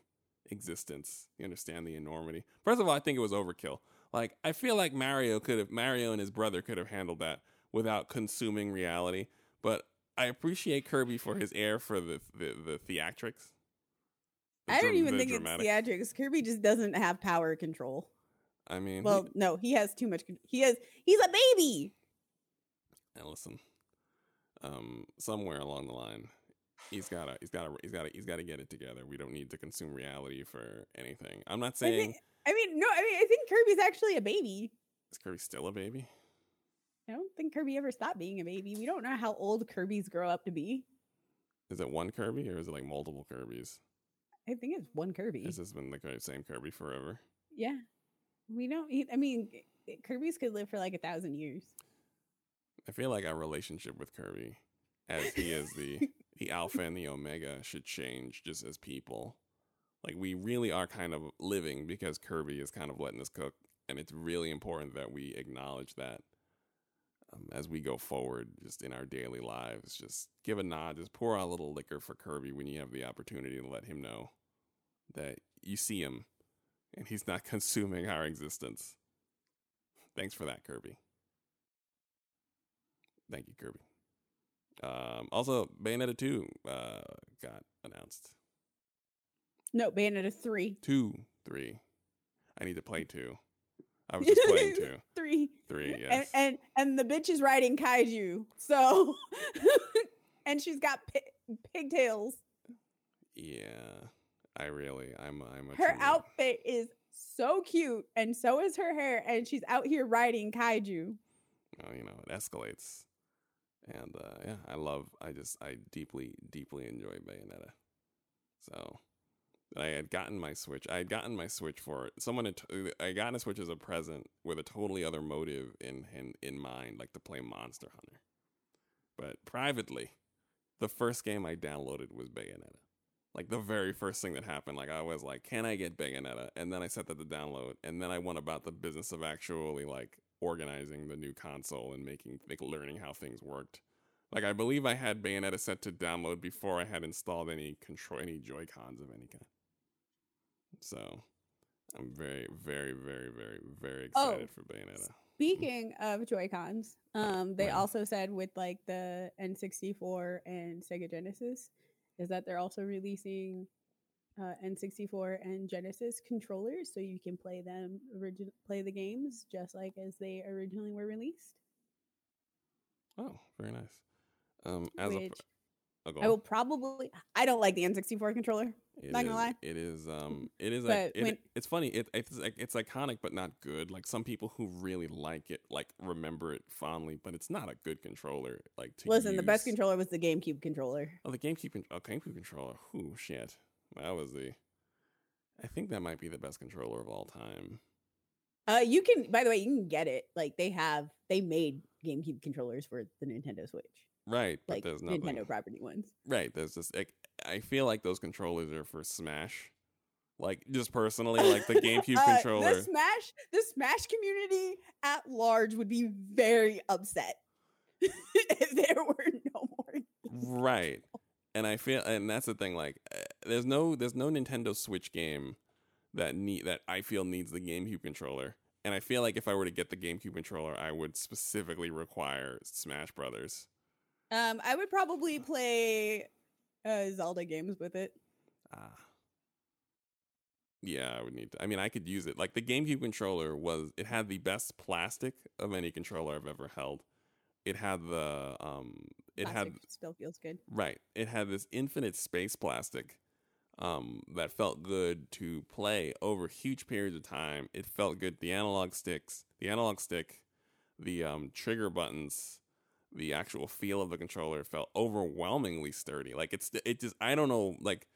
existence. You understand the enormity. First of all, I think it was overkill. Like, I feel like Mario could have, Mario and his brother could have handled that without consuming reality. But I appreciate Kirby for his air for the the, the theatrics. The I don't dram- even the think dramatic- it's theatrics. Kirby just doesn't have power control. I mean, he- Well, no, he has too much. He has. He's a baby. and listen, um, somewhere along the line, he's gotta, he's gotta, he's gotta, he's gotta get it together. We don't need to consume reality for anything. I'm not I saying think. I mean, no. I mean, I think Kirby's actually a baby. is Kirby still a baby. I don't think Kirby ever stopped being a baby. We don't know how old Kirby's grow up to be. Is it one Kirby or is it like multiple Kirby's? I think it's one Kirby. This has been the same Kirby forever? Yeah, we don't. he- I mean, Kirby's could live for like a thousand years. I feel like our relationship with Kirby, as he is the [laughs] the alpha and the omega, should change just as people. Like we really are kind of living because Kirby is kind of letting us cook, and it's really important that we acknowledge that um, as we go forward, just in our daily lives. Just give a nod, just pour out a little liquor for Kirby when you have the opportunity to let him know that you see him, and he's not [laughs] consuming our existence. Thanks for that, Kirby. Thank you, Kirby. Um, also, Bayonetta 2 uh, got announced. No, Bayonetta three. Two, three. I need to play two. I was just playing two. [laughs] three. Three, And, yes. and and the bitch is riding kaiju. So, [laughs] and she's got pi- pigtails. yeah. I really, I'm, I'm a Her outfit is so cute, and so is her hair. And she's out here riding kaiju. Well, you know, it escalates. And uh, yeah, I love, I just, I deeply, deeply enjoy Bayonetta. So I had gotten my Switch. I had gotten my Switch for it. Someone had, t- I got a Switch as a present with a totally other motive in, in in mind, like to play Monster Hunter. But privately, the first game I downloaded was Bayonetta. Like the very first thing that happened, like I was like, "Can I get Bayonetta?" And then I set that to download, and then I went about the business of actually like organizing the new console and making like learning how things worked. Like I believe I had Bayonetta set to download before I had installed any control any Joy Cons of any kind. So I'm very, very, very, very, very Oh, excited for Bayonetta. Speaking of Joy Cons, um, they Right. also said with like the N64 and Sega Genesis, is that they're also releasing uh, N64 and Genesis controllers, so you can play them origin play the games just like as they originally were released. Oh, very nice. Um, as a, which oh, I will probably. I don't like the N64 controller. It not gonna lie. It is um it is like it, when- it's funny. It, it's it's iconic but not good. Like some people who really like it like remember it fondly, but it's not a good controller. Like to Listen, the best controller was the GameCube controller. Oh, the GameCube, oh, GameCube controller. Whoo, shit. That was the. I think that might be the best controller of all time. Uh, you can. By the way, you can get it. Like they have, they made GameCube controllers for the Nintendo Switch, Right, but there's nothing. Nintendo property ones. Right, there's just. Like, I feel like those controllers are for Smash. Like just personally, [laughs] like the GameCube Uh, controller. The Smash, the Smash community at large would be very upset [laughs] if there were no more. right and i feel and that's the thing like uh, there's no there's no nintendo switch game that need that i feel needs the gamecube controller and i feel like if i were to get the gamecube controller i would specifically require smash brothers Um, I would probably play uh, Zelda games with it. ah yeah i would need to i mean i could use it like the gamecube controller was it had the best plastic of any controller i've ever held it had the um it had still feels good. Right. It had this infinite space plastic um, that felt good to play over huge periods of time. It felt good. The analog sticks, the analog stick, the um, trigger buttons, the actual feel of the controller felt overwhelmingly sturdy. Like it's it just I don't know like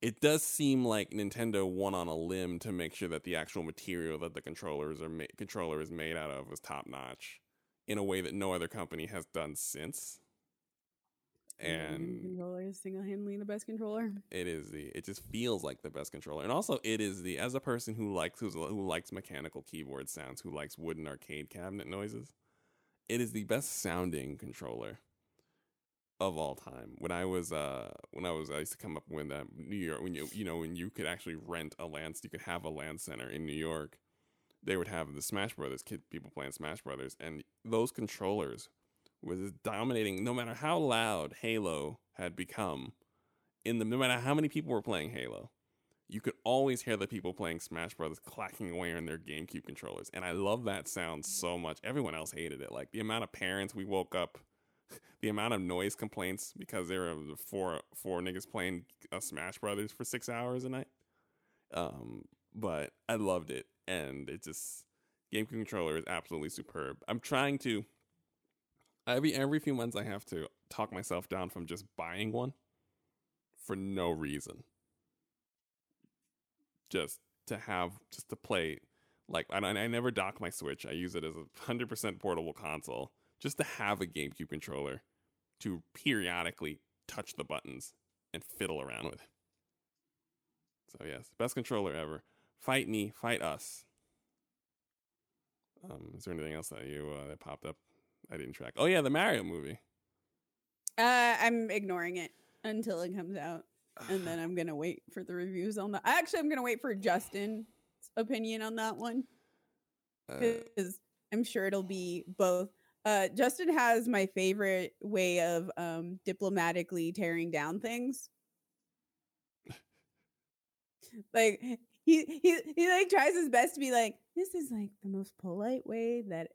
it does seem like Nintendo went on a limb to make sure that the actual material that the controllers are ma- controller is made out of was top notch in a way that no other company has done since. And controller is single handedly the best controller. it is the it just feels like the best controller and also it is the as a person who likes who's, who likes mechanical keyboard sounds who likes wooden arcade cabinet noises it is the best sounding controller of all time. When i was uh when i was i used to come up when uh, new york when you you know when you could actually rent a LAN you could have a LAN center in new york they would have the smash brothers kid people playing smash brothers and those controllers was dominating no matter how loud halo had become in the no matter how many people were playing Halo, you could always hear the people playing Smash Brothers clacking away on their GameCube controllers. And I love that sound so much. Everyone else hated it. Like the amount of parents we woke up, [laughs] the amount of noise complaints because there were four four niggas playing uh, Smash Brothers for six hours a night. Um, but I loved it, and it just GameCube controller is absolutely superb. I'm trying to every every few months I have to talk myself down from just buying one for no reason. Just to have, just to play. Like, I, I never dock my Switch. I use it as a 100% portable console. Just to have a GameCube controller to periodically touch the buttons and fiddle around with it. So, yes, best controller ever. Fight me, fight us. Um, is there anything else that you uh, that popped up? I didn't track. Oh yeah, the Mario movie. Uh, I'm ignoring it until it comes out, and then I'm gonna wait for the reviews on that. Actually, I'm gonna wait for Justin's opinion on that one Uh, because I'm sure it'll be both. Uh, Justin has my favorite way of um, diplomatically tearing down things. like he he he like tries his best to be like this is like the most polite way that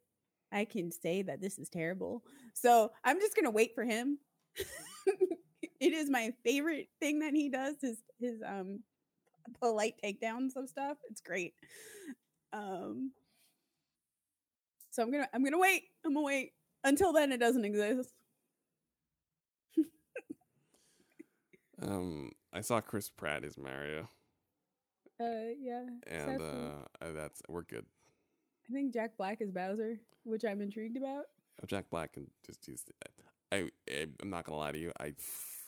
I can say that this is terrible. So I'm just gonna wait for him. [laughs] it is my favorite thing that he does is his um polite takedowns of stuff. It's great. Um so I'm gonna I'm gonna wait. I'm gonna wait. Until then it doesn't exist. um, I saw Chris Pratt as Mario, Uh yeah. and uh, that's we're good. I think Jack Black is Bowser, which I'm intrigued about. Oh, Jack Black and just use. I, I I'm not gonna lie to you. I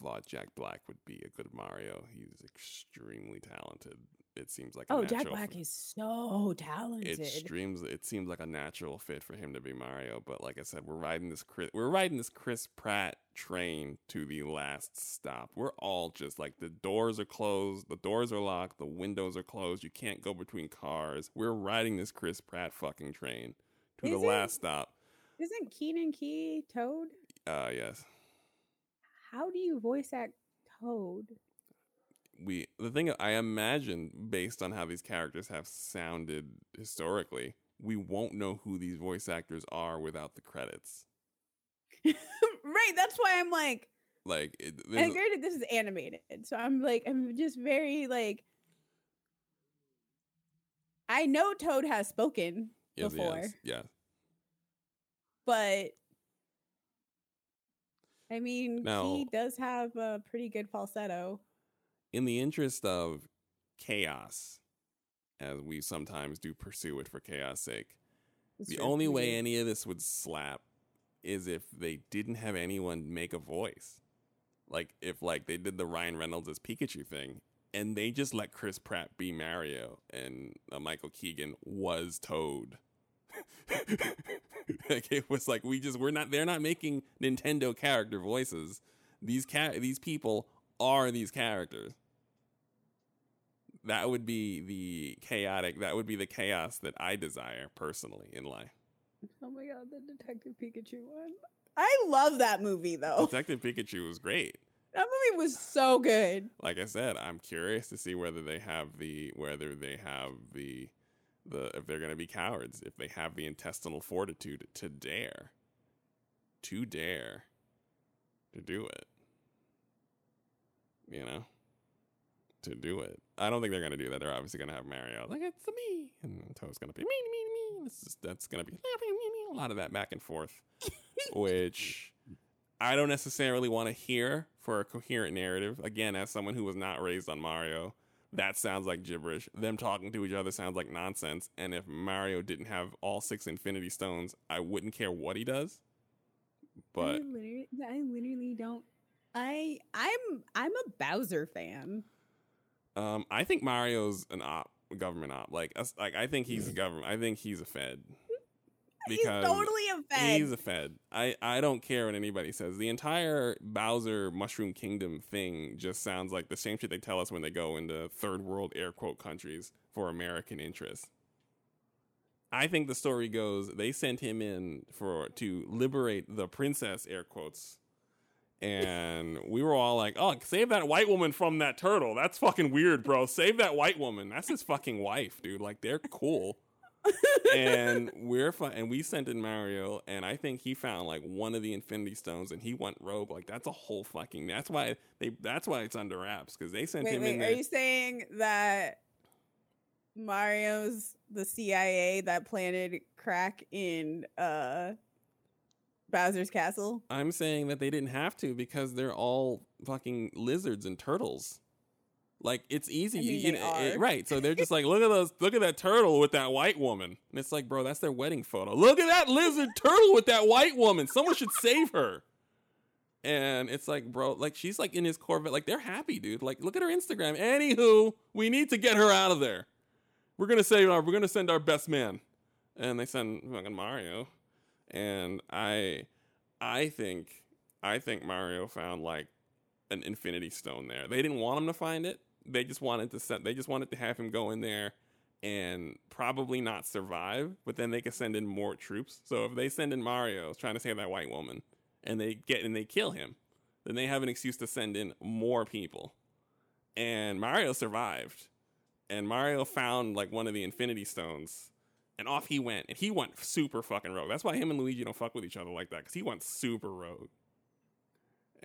thought Jack Black would be a good Mario. He's extremely talented. It seems like a Oh, Jack Black fit. is so talented. It streams. It seems like a natural fit for him to be Mario. But like I said, we're riding this. Chris, we're riding this Chris Pratt train to the last stop. We're all just like the doors are closed, the doors are locked, the windows are closed. You can't go between cars. We're riding this Chris Pratt fucking train to the Is it? last stop. Isn't Keegan Key Toad? Uh, yes. How do you voice act Toad? we the thing I imagine based on how these characters have sounded historically, we won't know who these voice actors are without the credits. [laughs] right, that's why I'm like, Like it, and granted, this is animated, so I'm like, I'm just very like, I know Toad has spoken yes, before, yes, yes. but I mean, Now- he does have a pretty good falsetto. In the interest of chaos, as we sometimes do pursue it for chaos sake, It's the only way any of this would slap is if they didn't have anyone make a voice. Like if like they did the Ryan Reynolds as Pikachu thing and they just let Chris Pratt be Mario and uh, Michael Keegan was Toad. [laughs] [laughs] like it was like we just we're not they're not making Nintendo character voices. These cat these people are these characters. That would be the chaotic that would be the chaos that I desire personally in life. Oh my god, the Detective Pikachu one. I love that movie though. Detective Pikachu was great. That movie was so good. Like I said, I'm curious to see whether they have the whether they have the the if they're going to be cowards, if they have the intestinal fortitude to dare to dare to do it. You know? to do it. I don't think they're gonna do that. They're obviously gonna have Mario like it's a me, and Toad's gonna be me, me, me. It's just, that's gonna be a lot of that back and forth, [laughs] which I don't necessarily want to hear for a coherent narrative. Again, as someone who was not raised on Mario, that sounds like gibberish. Them talking to each other sounds like nonsense. And if Mario didn't have all six Infinity Stones, I wouldn't care what he does. I But literally, I literally don't. I I'm I'm a Bowser fan. um, I think Mario's an op, government op. Like, us- like I think he's a government. I think he's a Fed. He's totally a fan. He's a Fed. I, I don't care what anybody says. The entire Bowser Mushroom Kingdom thing just sounds like the same shit they tell us when they go into third world air quote countries for American interests. I think the story goes they sent him in for to liberate the princess air quotes. And we were all like, "Oh, save that white woman from that turtle. That's fucking weird, bro. Save that white woman. That's his fucking wife, dude. Like they're cool." And we're fi- and we sent in Mario, and I think he found like one of the Infinity Stones, and he went rogue. Like that's a whole fucking. That's why they. That's why it's under wraps because they sent wait, him wait, in are there. you saying that Mario's the CIA that planted crack in uh Bowser's castle? I'm saying that they didn't have to because they're all fucking lizards and turtles. Like it's easy, you, mean, you they know, it- right? So they're just like, [laughs] look at those, look at that turtle with that white woman, and it's like, bro, that's their wedding photo. Look at that lizard [laughs] turtle with that white woman. Someone should save her. And it's like, bro, like she's like in his Corvette, like they're happy, dude. Like, look at her Instagram. Anywho, we need to get her out of there. We're gonna say, uh, we're gonna send our best man, and they send fucking Mario. And I, I think, I think Mario found like an Infinity Stone there. They didn't want him to find it. They just wanted to send. They just wanted to have him go in there and probably not survive. But then they could send in more troops. So if they send in Mario trying to save that white woman, and they get and they kill him, then they have an excuse to send in more people. And Mario survived, and Mario found like one of the Infinity Stones. And off he went, and he went super fucking rogue. That's why him and Luigi don't fuck with each other like that, because he went super rogue.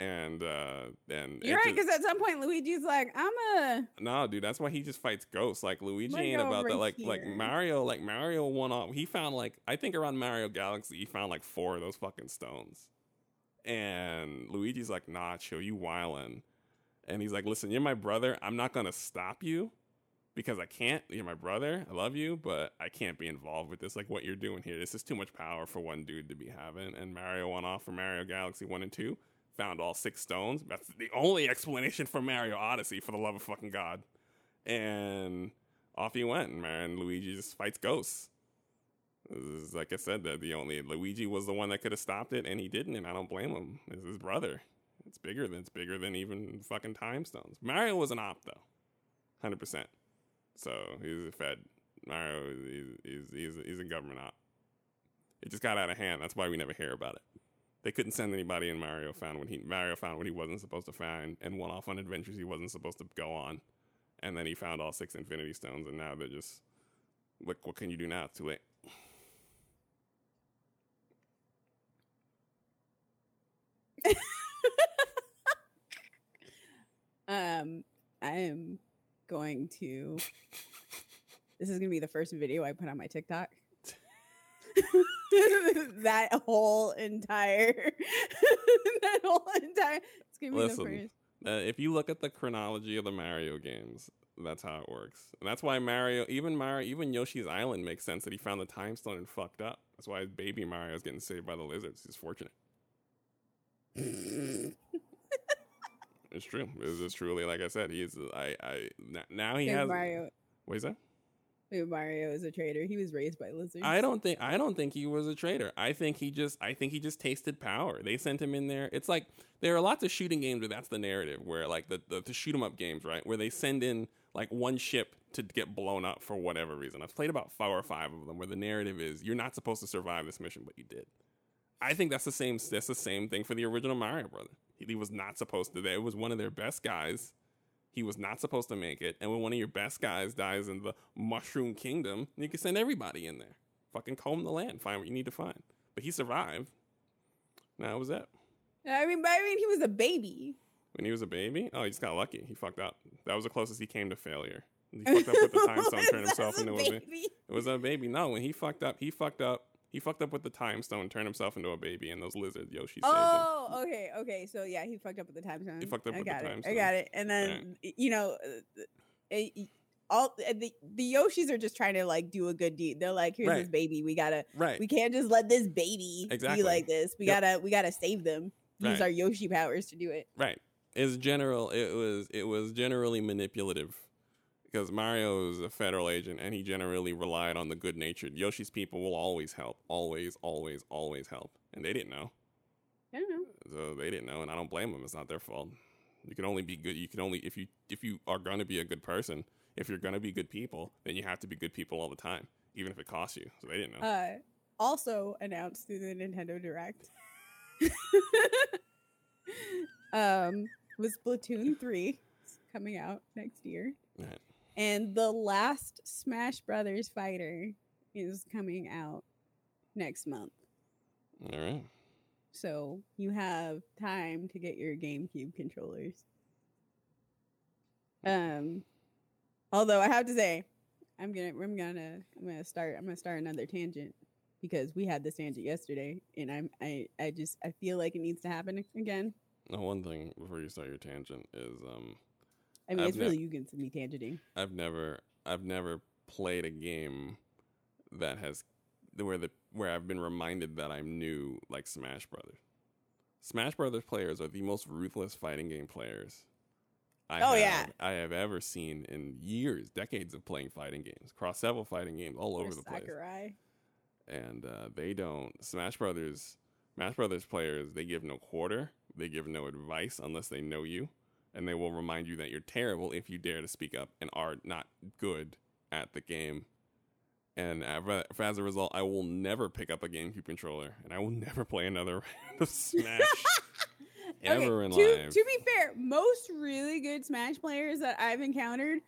And uh, and You're right, because at some point Luigi's like, I'm a no, dude, that's why he just fights ghosts. Like Luigi ain't about that. Like like. Mario, like Mario won off. He found like I think around Mario Galaxy, he found like four of those fucking stones. And Luigi's like, nah, chill, you wildin'. And he's like, listen, you're my brother. I'm not gonna stop you because I can't. You're my brother. I love you, but I can't be involved with this. Like what you're doing here. This is too much power for one dude to be having. And Mario went off for Mario Galaxy one and two. Found all six stones. That's the only explanation for Mario Odyssey, for the love of fucking God. And off he went, man, Luigi just fights ghosts. Is- like I said, that the only Luigi was the one that could have stopped it, and he didn't, and I don't blame him. It's his brother. It's bigger than it's bigger than even fucking time stones. Mario was an op though, hundred percent. So he's a Fed. Mario is he's, he's, he's a government op. It just got out of hand. That's why we never hear about it. They couldn't send anybody, and Mario found what he Mario found what he wasn't supposed to find, and went off on adventures he wasn't supposed to go on, and then he found all six Infinity Stones, and now they're just like, what can you do now? It's too late. [laughs] um I am going to this is gonna be the first video I put on my TikTok. [laughs] that whole entire [laughs] that whole entire it's gonna be Listen. Uh, if you look at the chronology of the Mario games, that's how it works. And that's why Mario, even Mario, even Yoshi's Island makes sense that he found the time stone and fucked up. That's why baby Mario is getting saved by the lizards. He's fortunate. [laughs] It's true. It's, it's truly like I said. He's I I now he has. Mario What is that? Mario is a traitor. He was raised by lizards. I don't think I don't think he was a traitor. I think he just I think he just tasted power. They sent him in there. It's like there are lots of shooting games where that's the narrative, where like the the, the shoot 'em up games, right, where they send in like one ship to get blown up for whatever reason. I've played about four or five of them where the narrative is you're not supposed to survive this mission, but you did. I think that's the same. That's the same thing for the original Mario brother. He, he was not supposed to. It was one of their best guys. He was not supposed to make it. And when one of your best guys dies in the Mushroom Kingdom, you can send everybody in there. Fucking comb the land, find what you need to find. But he survived. Now was that. I mean, but I mean, he was a baby. When he was a baby? Oh, he just got lucky. He fucked up. That was the closest he came to failure. He fucked up with the [laughs] time stone, turned himself into a baby. It was a baby. No, when he fucked up, he fucked up. He fucked up with the time stone, turned himself into a baby, and those lizard Yoshi saved him. Oh, okay, okay. So yeah, he fucked up with the time zone. fucked up I with the got time it. I got it. And then you know, uh, uh, all uh, the the Yoshis are just trying to like do a good deed. They're like, here's this baby. We gotta. Right. We can't just let this baby Exactly. be like this. We Yep. gotta. We gotta save them. Use Right. our Yoshi powers to do it. Right. It's general. It was it was generally manipulative because Mario is a federal agent and he generally relied on the good natured. Yoshi's people will always help, always, always, always help, and they didn't know, I don't know. so they didn't know, and I don't blame them. It's not their fault. You can only be good. You can only if you if you are gonna be a good person. If you're gonna be good people, then you have to be good people all the time, even if it costs you. So they didn't know. Uh, also announced through the Nintendo Direct. [laughs] [laughs] um, was Splatoon three coming out next year, Right. And the last Smash Brothers fighter is coming out next month. All right. So you have time to get your GameCube controllers. Um, although I have to say, I'm gonna, I'm gonna, I'm gonna start, I'm gonna start another tangent because we had this tangent yesterday, and I'm, I, I just, I feel like it needs to happen again. Now, one thing before you start your tangent is um. I mean, I've it's ne- really you can me tangenting. I've never I've never played a game that has where the where I've been reminded that I'm new like Smash Brothers. Smash Brothers players are the most ruthless fighting game players. I Oh, have, yeah. I have ever seen in years, decades of playing fighting games, across several fighting games all over the place. Sakurai. And uh, they don't Smash Brothers Smash Brothers players, they give no quarter, they give no advice unless they know you, and they will remind you that you're terrible if you dare to speak up and are not good at the game. And as a result, I will never pick up a GameCube controller, and I will never play another [laughs] round of Smash [laughs] ever in to, life. To be fair, most really good Smash players that I've encountered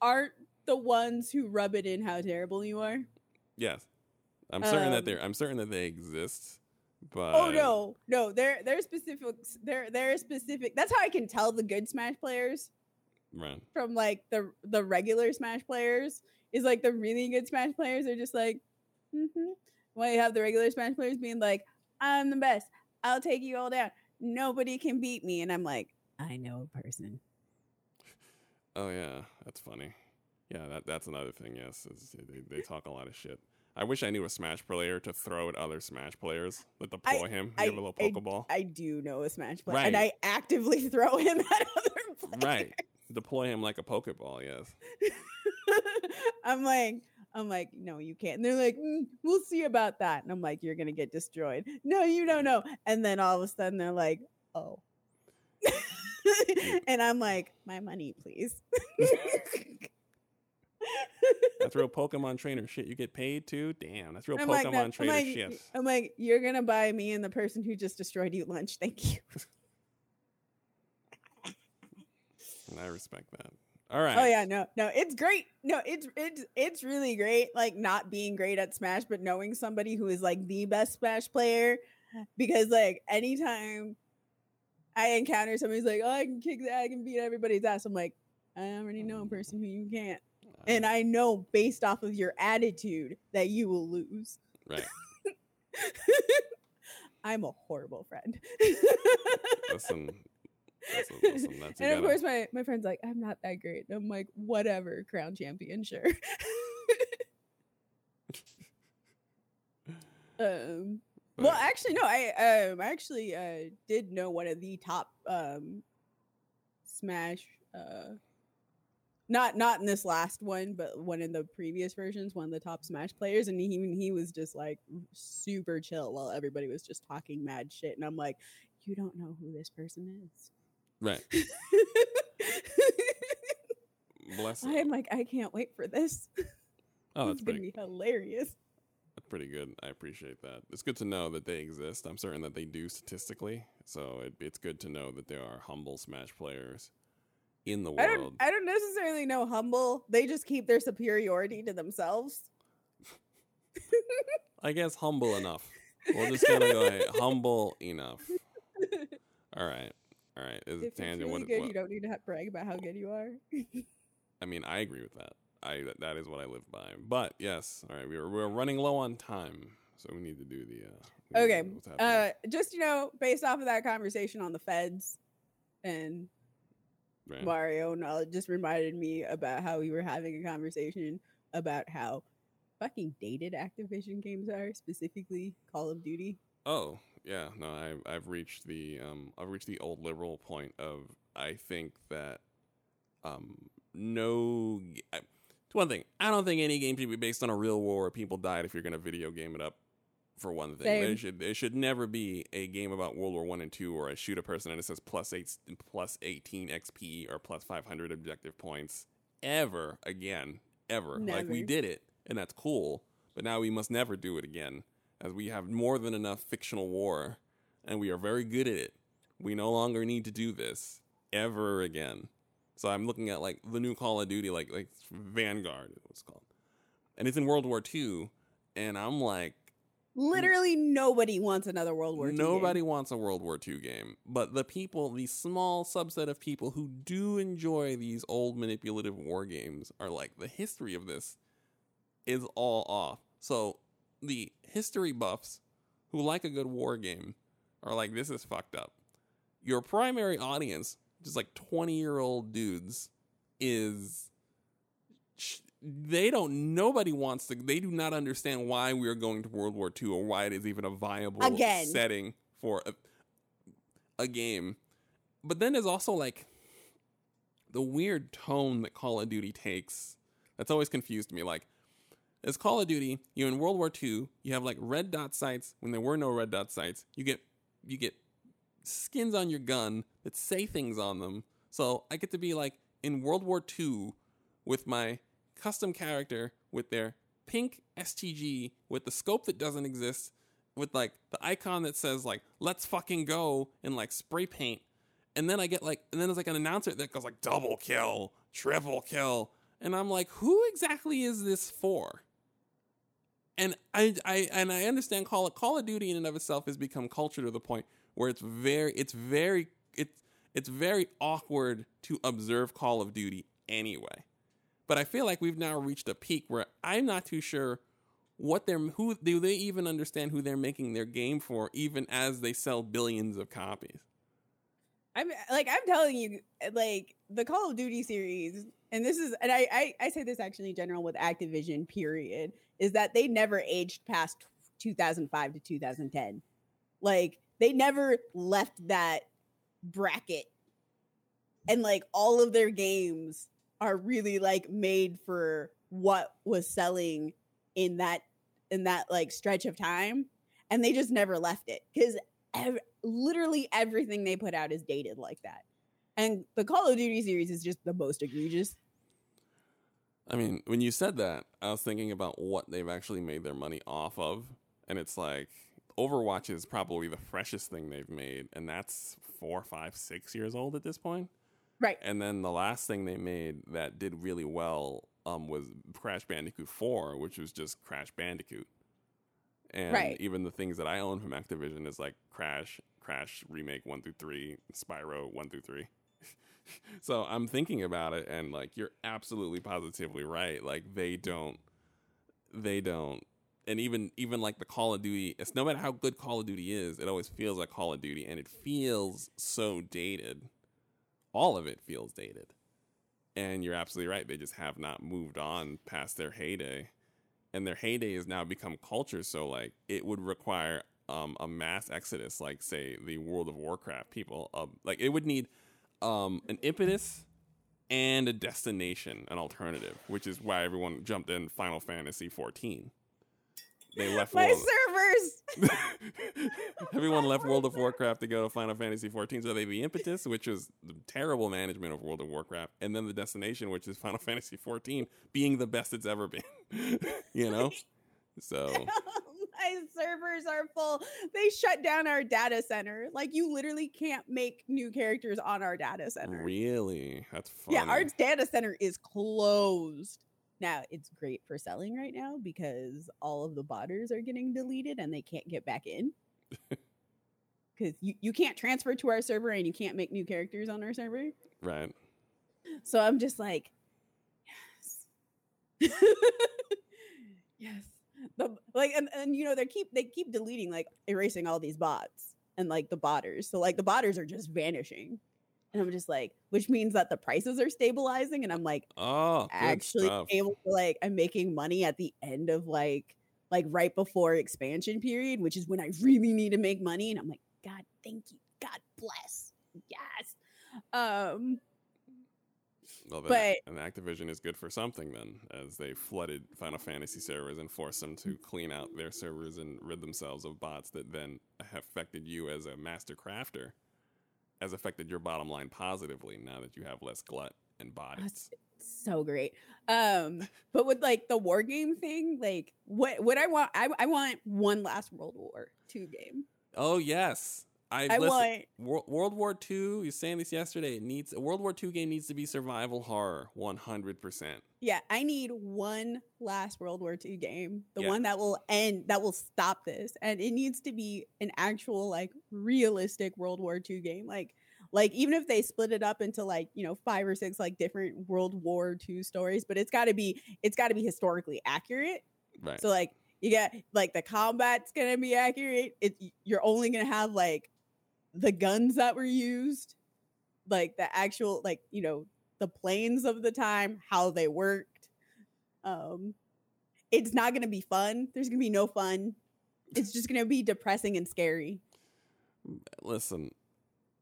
aren't the ones who rub it in how terrible you are. yes, I'm certain that Um, they're. I'm certain that they exist, but oh no, no, they're they're specific. They're they're specific. That's how I can tell the good Smash players right. from like the the regular Smash players. Is like the really good Smash players are just like, mm-hmm. While you have the regular Smash players being like, "I'm the best. I'll take you all down. Nobody can beat me," and I'm like, I know a person. Oh yeah, that's funny. Yeah, that that's another thing. Yes, they, they talk a lot of shit. I wish I knew a Smash player to throw at other Smash players that deploy him. You have a little I- Pokeball, I do know a Smash player, and I actively [laughs] throw him at other players. right? Deploy him like a Pokeball. Yes. [laughs] I'm like, I'm like, no, you can't. And they're like, "Mm, we'll see about that. And I'm like, you're gonna get destroyed. No, you don't know. And then all of a sudden they're like, oh. [laughs] and I'm like, my money, please. That's real Pokemon trainer shit. You get paid too. Damn, that's real I'm Pokemon like, I'm trainer like, shit. I'm like, you're gonna buy me and the person who just destroyed you lunch. [laughs] Thank you. And I respect that. All right. Oh yeah, no, no, it's great. No, it's it's it's really great. Like not being great at Smash, but knowing somebody who is like the best Smash player. Because like anytime I encounter somebody who's like, oh, I can kick that, I can beat everybody's ass. I'm like, I already know a person who you can't, and I know based off of your attitude that you will lose. Right. [laughs] I'm a horrible friend. [laughs] Listen. Listen. Listen. That's and of gotta- course, my, my friend's like, I'm not that great. And I'm like, whatever, crown champion, sure. [laughs] um, well, actually, no, I um, I actually uh, did know one of the top um, Smash. Uh, not not in this last one, but one in the previous versions, one of the top Smash players, and he, even he was just like super chill while everybody was just talking mad shit, and I'm like, you don't know who this person is. right. Bless [laughs] I am like, I can't wait for this. [laughs] Oh, it's that's gonna be hilarious. That's pretty good. I appreciate that. It's good to know that they exist. I'm certain that they do statistically. So it, it's good to know that there are humble Smash players in the world. I don't. I don't necessarily know humble. They just keep their superiority to themselves. [laughs] I guess humble enough. We're just gonna go hey, [laughs] humble enough. All right. All right, is If tangent. really what, good, what- you don't need to brag about how good you are. I mean, I agree with that. I that, is what I live by. But yes, all right, we're we're running low on time, so we need to do the. Uh, we okay. do what's happening. Uh, just you know, based off of that conversation on the feds and Right. Mario, and all, it just reminded me about how we were having a conversation about how fucking dated Activision games are, specifically Call of Duty. Oh yeah, no, I've I've reached the um I've reached the old liberal point of I think that um no I, it's one thing I don't think any game should be based on a real war where people died if you're gonna video game it up. For one thing, it should it should never be a game about World War One and Two or I shoot a person and it says plus eight plus eighteen XP or plus five hundred objective points ever again ever. Like we did it and that's cool, but now we must never do it again as we have more than enough fictional war and we are very good at it. We no longer need to do this ever again. So I'm looking at like the new Call of Duty, like like Vanguard, is what called, and it's in World War II, and I'm like, Literally nobody wants another World War II. game. nobody wants a World War II game, but the people, the small subset of people who do enjoy these old manipulative war games, are like the history of this is all off. So the history buffs who like a good war game are like, this is fucked up. Your primary audience, just like 20 year old dudes, is they don't nobody wants to they do not understand why we are going to world war ii or why it is even a viable Again. setting for a, a game. But then there's also like the weird tone that call of duty takes that's always confused me. Like as call of duty you in world war ii you have like red dot sights. When there were no red dot sights you get you get skins on your gun that say things on them. So i get to be like in world war ii with my custom character with their pink STG with the scope that doesn't exist, with like the icon that says like "Let's fucking go" in like spray paint, and then I get like, and then there's like an announcer that goes like double kill, triple kill, and I'm like, who exactly is this for? And I, I and I understand Call Call of Duty in and of itself has become culture to the point where it's very, it's very, it's it's very awkward to observe Call of Duty anyway. But I feel like we've now reached a peak where I'm not too sure what they're who do they even understand who they're making their game for, even as they sell billions of copies. I'm like I'm telling you, like the Call of Duty series, and this is, and I, I I say this actually in general with Activision. Period, is that they never aged past 2005 to 2010. Like they never left that bracket, and like all of their games are really like made for what was selling in that in that like stretch of time, and they just never left it because ev- literally everything they put out is dated like that. And the Call of Duty series is just the most egregious. I mean, when you said that, I was thinking about what they've actually made their money off of, and it's like Overwatch is probably the freshest thing they've made, and that's four, five, six years old at this point. Right. And then the last thing they made that did really well um, was Crash Bandicoot 4, which was just Crash Bandicoot. And Right. even the things that I own from Activision is like Crash, Crash Remake 1 through 3, Spyro 1 through 3. [laughs] so I'm thinking about it and like you're absolutely positively right. Like they don't they don't and even even like the Call of Duty, it's no matter how good Call of Duty is, it always feels like Call of Duty and it feels so dated all of it feels dated. And you're absolutely right. They just have not moved on past their heyday. And their heyday has now become culture. So, like, it would require um, a mass exodus, like, say, the World of Warcraft people. Uh, like, it would need um, an impetus and a destination, an alternative, which is why everyone jumped in Final Fantasy 14. They left My World- servers. Everyone [laughs] left World of Warcraft to go to Final Fantasy 14. So they the impetus, which was the terrible management of World of Warcraft, and then the destination, which is Final [laughs] Fantasy 14, being the best it's ever been. [laughs] you know, so My servers are full. They shut down our data center. Like you literally can't make new characters on our data center. really, that's funny. Yeah, our data center is closed. Now it's great for selling right now because all of the botters are getting deleted and they can't get back in. because you, you can't transfer to our server and you can't make new characters on our server. Right. So I'm just like, yes. [laughs] yes. The, like and, and you know they keep they keep deleting like erasing all these bots and like the botters. So like the botters are just vanishing. And I'm just like, which means that the prices are stabilizing. And I'm like, Oh, actually stuff. able to like I'm making money at the end of like like right before expansion period, which is when I really need to make money. And I'm like, God, thank you. God bless. Yes. Um, Well, then, but- and Activision is good for something then, as they flooded Final Fantasy servers and forced them to clean out their servers and rid themselves of bots that then affected you as a master crafter, has affected your bottom line positively now that you have less glut and bots. so great. Um, but with like the war game thing, like what what I want, I, I want one last World War Two game. Oh yes, I, I listen, want World War II. You were saying this yesterday. It needs a World War II game needs to be survival horror, one hundred percent. Yeah, I need one last World War II game, the Yeah. one that will end, that will stop this, and it needs to be an actual, like, realistic World War II game. Like, like even if they split it up into like you know five or six like different World War II stories, but it's got to be, it's got to be historically accurate. Right. So like you got like the combat's gonna be accurate. It you're only gonna have like the guns that were used, like the actual like you know the planes of the time, how they worked. Um, it's not gonna be fun. There's gonna be no fun. It's just gonna be depressing and scary. listen,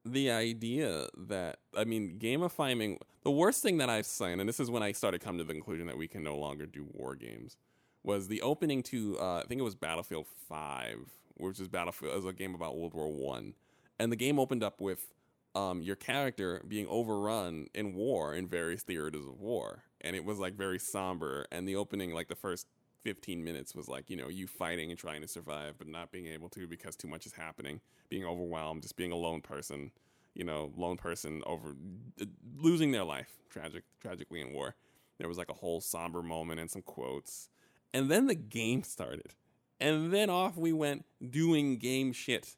the idea that I mean, gamifying the worst thing that I've seen, and this is when I started coming to the conclusion that we can no longer do war games, was the opening to uh, I think it was Battlefield Five, which is Battlefield was a game about World War One, and the game opened up with um, your character being overrun in war in various theaters of war, and it was like very somber. And the opening, like the first 15 minutes was like, you know, you fighting and trying to survive, but not being able to because too much is happening, being overwhelmed, just being a lone person, you know, lone person over uh, losing their life tragic, tragically in war. There was like a whole somber moment and some quotes. And then the game started. And then off we went doing game shit.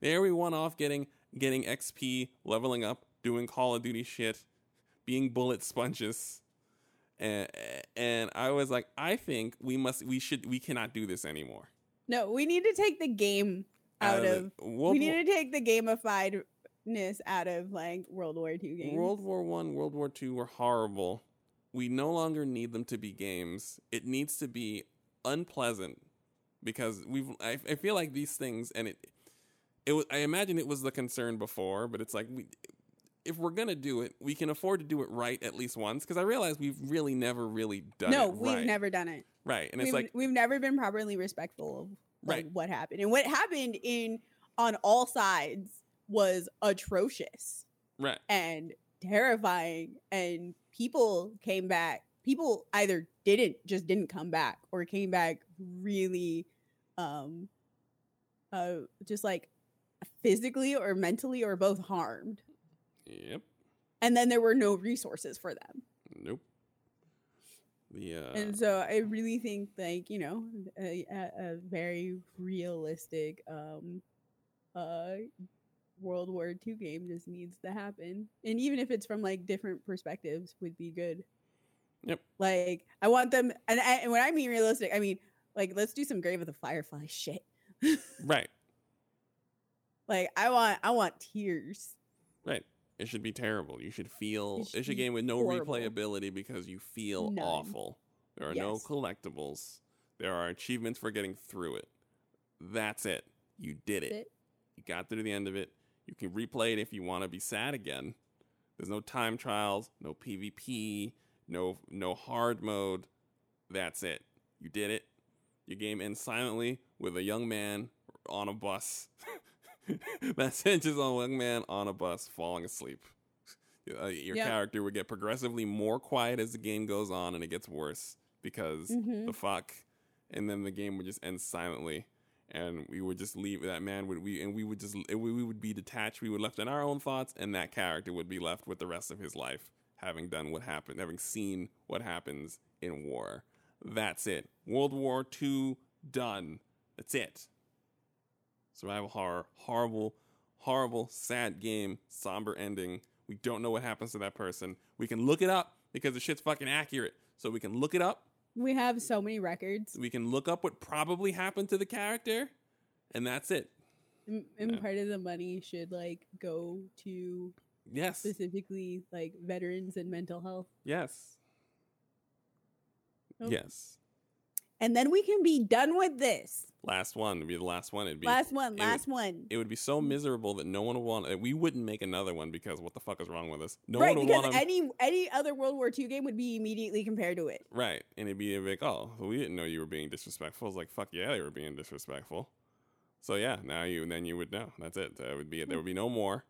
There we went off getting getting XP, leveling up, doing Call of Duty shit, being bullet sponges and and I was like, I think we must, we should, we cannot do this anymore. No, we need to take the game out, the- of. World we need to take the gamifiedness out of like World War II games. World War One, World War Two were horrible. We no longer need them to be games. It needs to be unpleasant because we've. I, I feel like these things, and it, it was. I imagine it was the concern before, but it's like we. If we're gonna do it, we can afford to do it right at least once. Because I realize we've really never really done it. no, it we've right. never done it. right, and it's we've, like we've never been properly respectful of like, Right. what happened and what happened in on all sides was atrocious right, and terrifying and people came back people either didn't just didn't come back or came back really um uh just like physically or mentally or both harmed yep, and then there were no resources for them nope. The uh, and so I really think like you know a, a, a very realistic um uh World War II game just needs to happen, and even if it's from like different perspectives, would be good. Yep. Like I want them, and, I, and when I mean realistic, I mean like let's do some Grave of the Firefly shit. [laughs] right, Like I want, I want tears. right. It should be terrible. You should feel. It It's should a be game with no horrible. replayability because you feel None. awful. There are no collectibles. There are achievements for getting through it. That's it. You did it. It. You got through the end of it. You can replay it if you want to be sad again. There's no time trials, no PvP, no no hard mode. That's it. You did it. Your game ends silently with a young man on a bus. [laughs] That's it, just a young man on a bus falling asleep. Uh, your Yep. character would get progressively more quiet as the game goes on, and it gets worse because Mhm. the fuck, and then the game would just end silently, and we would just leave that man would we and we would just we, we would be detached. We would left in our own thoughts, and that character would be left with the rest of his life, having done what happened, having seen what happens in war. That's it. World War II done. That's it. Survival horror, horrible, horrible, sad game, somber ending. We don't know what happens to that person. We can look it up because the shit's fucking accurate. So we can look it up. We have so many records. We can look up what probably happened to the character, and that's it. And, and Yeah. part of the money should like go to Yes. specifically like veterans and mental health. Yes. Nope. Yes. And then we can be done with this. Last one would be the last one. It'd be last one, it last one. It would be so miserable that no one would want. uh, We wouldn't make another one because what the fuck is wrong with us? No right, one would because want any any other World War II game would be immediately compared to it. Right, and it'd be like, oh, we didn't know you were being disrespectful. It's like, fuck yeah, they were being disrespectful. So yeah, now you then you would know. That's it. That would be it. There would be no more,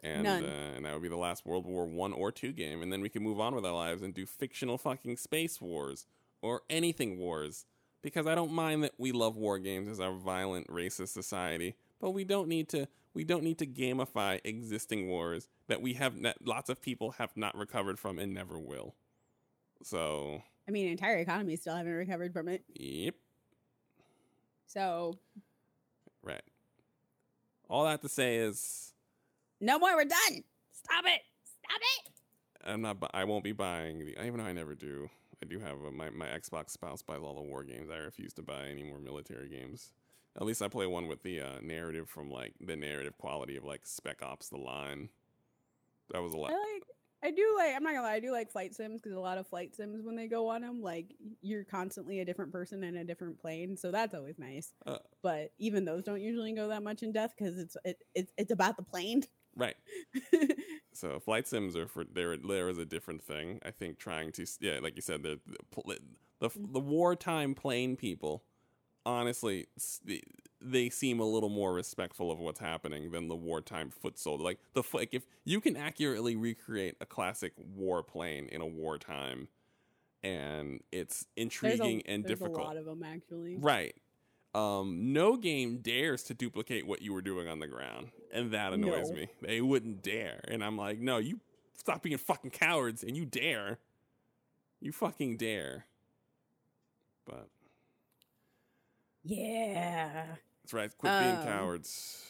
and None. Uh, and that would be the last World War One or two game, and then we can move on with our lives and do fictional fucking space wars or anything wars. Because I don't mind that we love war games as our violent racist society, but we don't need to. We don't need to gamify existing wars that we have. That lots of people have not recovered from and never will. So I mean, entire economy still haven't recovered from it. Yep. So Right. All that to say is no more. We're done. Stop it. Stop it. I'm not. bu- I won't be buying the. Even though I never do. I do have a, my my Xbox spouse buys all the war games. I refuse to buy any more military games. At least I play one with the uh, narrative from like the narrative quality of like Spec Ops: The Line. That was a lot. I like. I do like. I'm not gonna lie. I do like flight sims because a lot of flight sims when they go on them, like you're constantly a different person in a different plane, so that's always nice. Uh, but even those don't usually go that much in depth because it's it, it's it's about the plane. Right. [laughs] So flight sims are for there. There is a different thing. I think trying to yeah, like you said, the the the, the wartime plane people, honestly, they seem a little more respectful of what's happening than the wartime foot soldier. Like the like if you can accurately recreate a classic war plane in a wartime, and it's intriguing a, and there's difficult. a lot of them actually. Right. Um, no game dares to duplicate what you were doing on the ground, and that annoys No. me. They wouldn't dare, and I'm like, no, you stop being fucking cowards, and you dare, you fucking dare. But Yeah. that's right, quit being Um, cowards.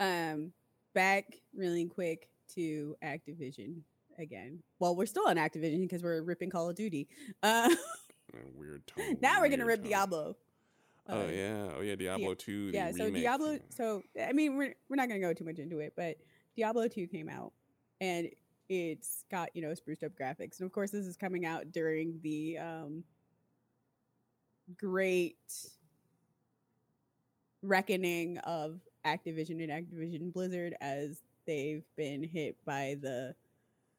Um, back really quick to Activision again. Well, we're still on Activision because we're ripping Call of Duty. Uh, [laughs] weird tone. now we're gonna rip tone. Diablo. Oh Uh, yeah, oh yeah, Diablo two. the yeah. So remake. Diablo. So I mean, we're we're not gonna go too much into it, but Diablo two came out, and it's got you know spruced up graphics, and of course this is coming out during the um great reckoning of Activision and Activision Blizzard as they've been hit by the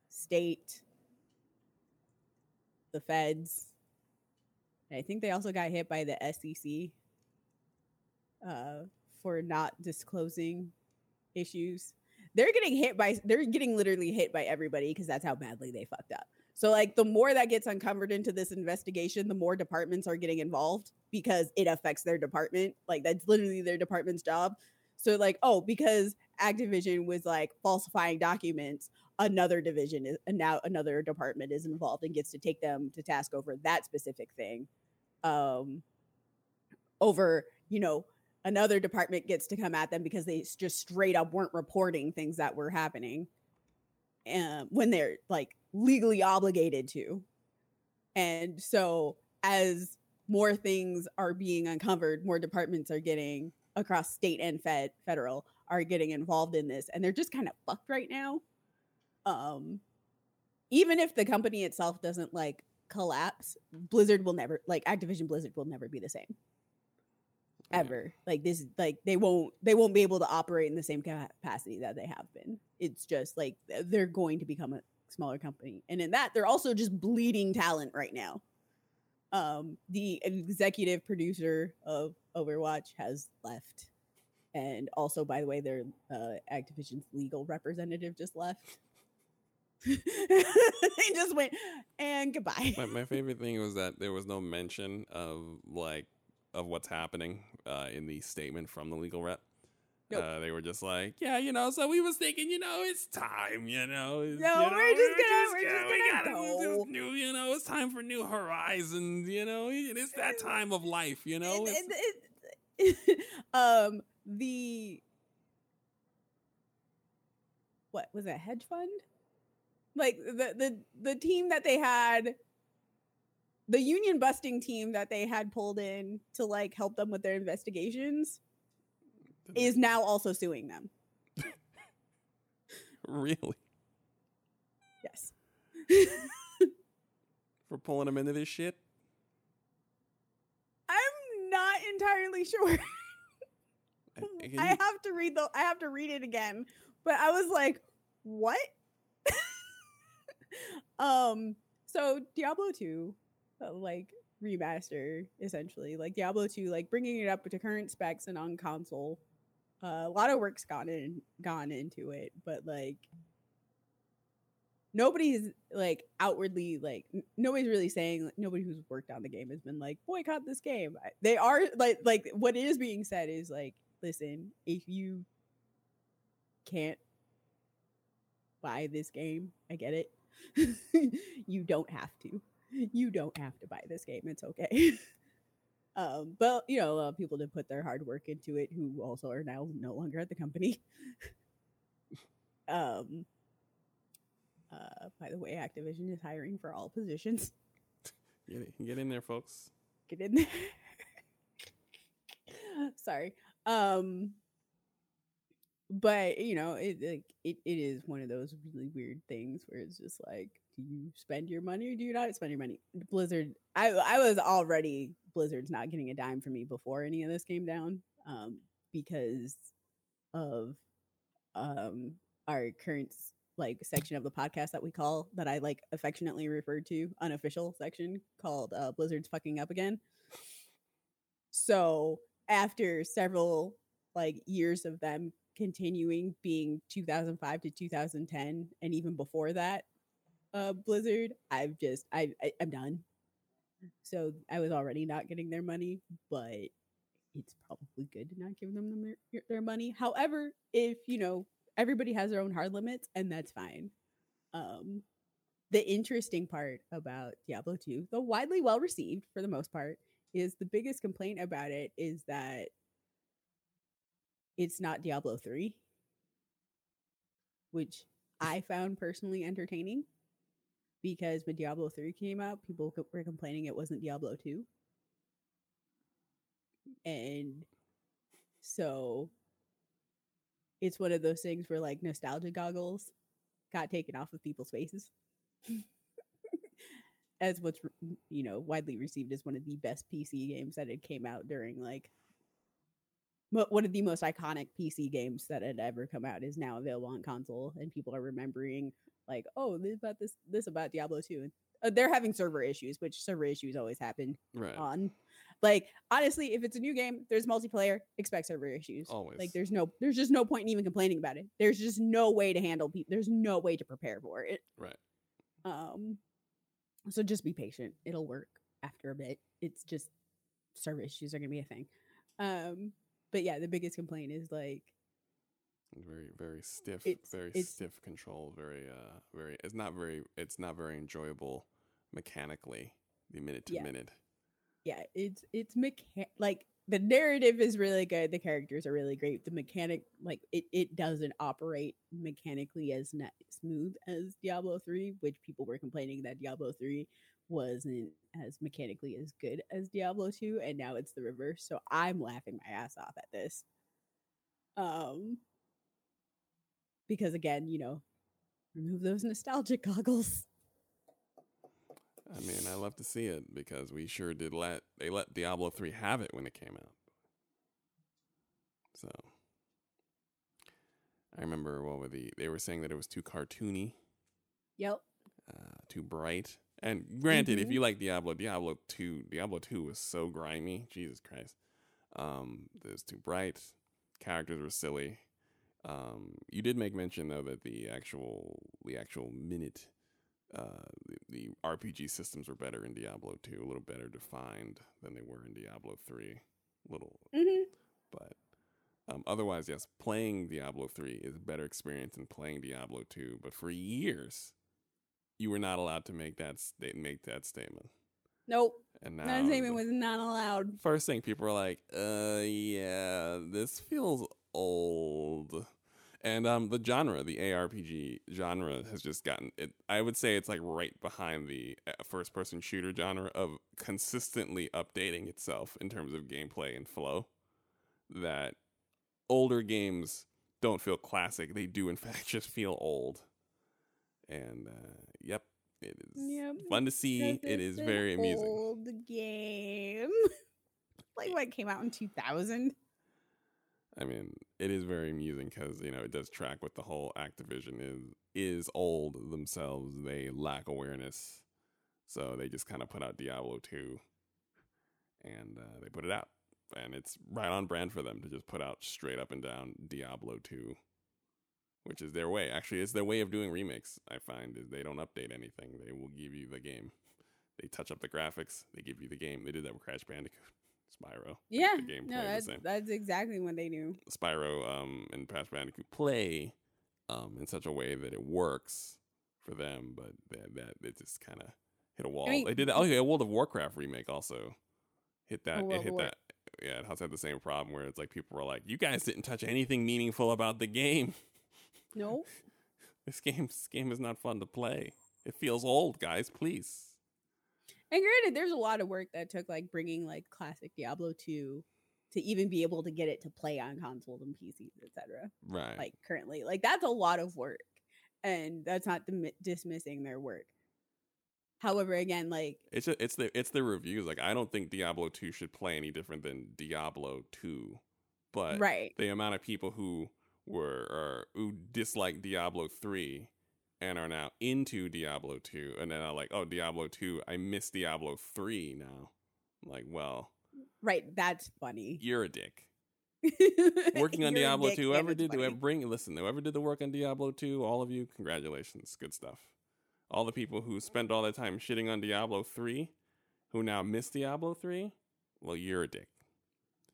state, the feds. and I think they also got hit by the SEC uh, for not disclosing issues. They're getting hit by, they're getting literally hit by everybody because that's how badly they fucked up. So, like, the more that gets uncovered into this investigation, the more departments are getting involved because it affects their department. Like, that's literally their department's job. So, like, oh, because Activision was like falsifying documents, another division is and now another department is involved and gets to take them to task over that specific thing. Um, over, you know, another department gets to come at them because they just straight up weren't reporting things that were happening um, when they're like legally obligated to. And so, as more things are being uncovered, more departments are getting across state and fed federal are getting involved in this, and they're just kind of fucked right now. Um, even if the company itself doesn't like collapse, Blizzard will never like Activision Blizzard will never be the same. Ever. Like this, like they won't they won't be able to operate in the same capacity that they have been. It's just like they're going to become a smaller company, and in that they're also just bleeding talent right now. Um, the executive producer of Overwatch has left, and also, by the way, their uh, Activision's legal representative just left. [laughs] they just went and goodbye. my, my favorite thing was that there was no mention of like of what's happening uh, in the statement from the legal rep. Nope. Uh, they were just like, yeah, you know. So we was thinking, you know, it's time, you know. it's- No, you know, we're just gonna- we're just we gonna gotta go." New, you know, it's time for new horizons. You know, it's that time of life. You know, And- It's- and it- [laughs] um the what was it hedge fund like the the the team that they had the union busting team that they had pulled in to like help them with their investigations is now also suing them. [laughs] Really? Yes. [laughs] For pulling them into this shit. i'm not entirely sure. I- I- [laughs] i have to read the i have to read it again but i was like what? Um so diablo 2 uh, like remaster essentially like diablo 2 like bringing it up to current specs and on console. Uh, a lot of work's gone in gone into it but like nobody's like outwardly like n- nobody's really saying like, nobody who's worked on the game has been like boycott this game. They are like like what is being said is like listen if you can't buy this game i get it. [laughs] You don't have to you don't have to buy this game it's okay. [laughs] Um but you know a lot of people did put their hard work into it who also are now no longer at the company. [laughs] Um uh by the way activision is hiring for all positions. Get, get in there, folks. get in there. [laughs] Sorry. Um but you know it like it, it is one of those really weird things where it's just like do you spend your money or do you not spend your money? Blizzard i i was already blizzard's not getting a dime from me before any of this came down um because of um our current like section of the podcast that we call that i like affectionately referred to unofficial section called uh blizzard's fucking up again. So after several like years of them continuing being 2005 to 2010 and even before that uh blizzard i've just I, I i'm done. So i was already not getting their money but it's probably good to not give them them their, their money. However if you know everybody has their own hard limits and that's fine. Um the interesting part about diablo 2 though widely well received for the most part is the biggest complaint about it is that it's not Diablo 3, which I found personally entertaining because when Diablo 3 came out, people were complaining it wasn't Diablo 2. And so it's one of those things where like nostalgia goggles got taken off of people's faces. [laughs] As what's you know widely received as one of the best PC games that had came out during like one of the most iconic PC games that had ever come out is now available on console, and people are remembering like, oh, this about this this about Diablo two, and uh, they're having server issues, which server issues always happen Right. on. Like honestly, if it's a new game, there's multiplayer, expect server issues. Always. Like there's no there's just no point in even complaining about it. There's just no way to handle people. There's no way to prepare for it. right. Um, so just be patient. It'll work after a bit. It's just server issues are gonna be a thing. Um, but yeah, the biggest complaint is like Very, very stiff. It's- very it's- stiff control. Very, uh, very. It's not very. It's not very enjoyable mechanically. The minute to Yeah. minute. yeah, it's it's mecha- like the narrative is really good. The characters are really great. The mechanic, like it, it doesn't operate mechanically as net smooth as Diablo three, which people were complaining that Diablo three wasn't as mechanically as good as Diablo two, and now it's the reverse. So I'm laughing my ass off at this. Um, because again, you know, remove those nostalgic goggles. I mean, I love to see it because we sure did let they let Diablo three have it when it came out. So I remember what were the they were saying that it was too cartoony, Yep. uh, too bright. And granted, if Mhm. you like Diablo, Diablo two, Diablo two was so grimy. Jesus Christ, um, it was too bright. Characters were silly. Um, you did make mention though that the actual the actual minute uh, the, the RPG systems were better in Diablo 2, a little better defined than they were in Diablo 3. Little, Mm-hmm. but um, otherwise, yes, playing Diablo 3 is a better experience than playing Diablo 2. But for years, you were not allowed to make that make that statement. Nope. And now, That statement was not allowed. first thing people are like, "Uh, yeah, this feels old." And um, the genre, the ARPG genre, has just gotten it. I would say it's like right behind the uh, first-person shooter genre of consistently updating itself in terms of gameplay and flow. That older games don't feel classic; they do, in [laughs] fact, just feel old. And uh, yep, it is Yep, fun to see. It's very amusing. Old game. [laughs] like what came out in 2000. I mean, it is very amusing because you know it does track what the whole Activision is is old themselves. They lack awareness, so they just kind of put out Diablo two, and uh, they put it out, and it's right on brand for them to just put out straight up and down Diablo two, which is their way. Actually, it's their way of doing remakes. I find is they don't update anything; they will give you the game. They touch up the graphics. They give you the game. They did that with Crash Bandicoot, Spyro. Yeah. gameplay no, that's that's exactly what they do. Spyro um, and Crash Bandicoot play um, in such a way that it works for them, but that that it just kind of hit a wall. mean- they did that. Oh yeah, World of Warcraft remake also hit that. Oh, it hit War- that. Yeah, it has had the same problem where it's like people were like, "You guys didn't touch anything meaningful about the game. No. [laughs] This game, this game is not fun to play. It feels old, guys. Please." And granted, there's a lot of work that took like bringing like classic Diablo 2 to even be able to get it to play on consoles and PCs, etc. Right. Like currently, like that's a lot of work, and that's not dimi- dismissing their work. However, again, like It's a, it's the it's the reviews. Like I don't think Diablo two should play any different than Diablo two, but right, the amount of people who were or who dislike Diablo three and are now into Diablo two, and then are like, oh Diablo two, I miss Diablo three now. I'm like, well, right, that's funny. you're a dick. [laughs] Working on Diablo two, whoever did funny. whoever bring listen, whoever did the work on Diablo two, all of you, congratulations, good stuff. All the people who spent all their time shitting on Diablo three, who now miss Diablo three, well, you're a dick.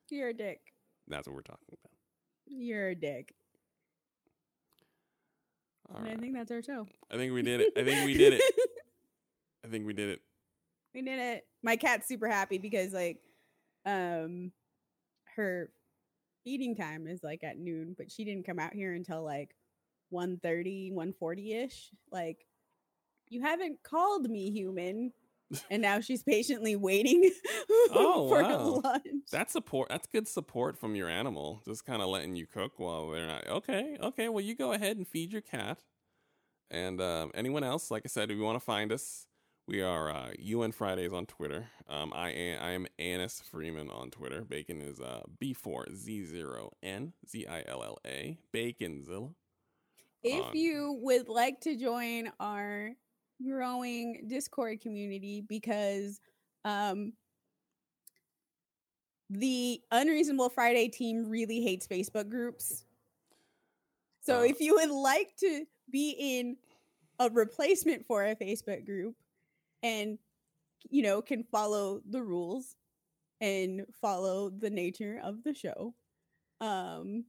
You're a dick. That's what we're talking about. You're a dick. All I think that's our show. I think we did it. I think we did it. [laughs] I think we did it. we did it. My cat's super happy because like um her feeding time is like at noon, but she didn't come out here until like 1.30, 1.40ish. Like, you haven't called me human. And now she's patiently waiting [laughs] Oh, for wow. lunch. That's support. That's good support from your animal. Just kind of letting you cook while they're not. Okay, okay. Well, you go ahead and feed your cat. And um, anyone else, like I said, if you want to find us, we are uh, unfridays on Twitter. Um, I am I am Annis Freeman on Twitter. Bacon is uh, B4Z0N Z I L L A Baconzilla. If on- you would like to join our growing Discord community, because um, the Unreasonable Friday team really hates Facebook groups. So if you would like to be in a replacement for a Facebook group and you know can follow the rules and follow the nature of the show um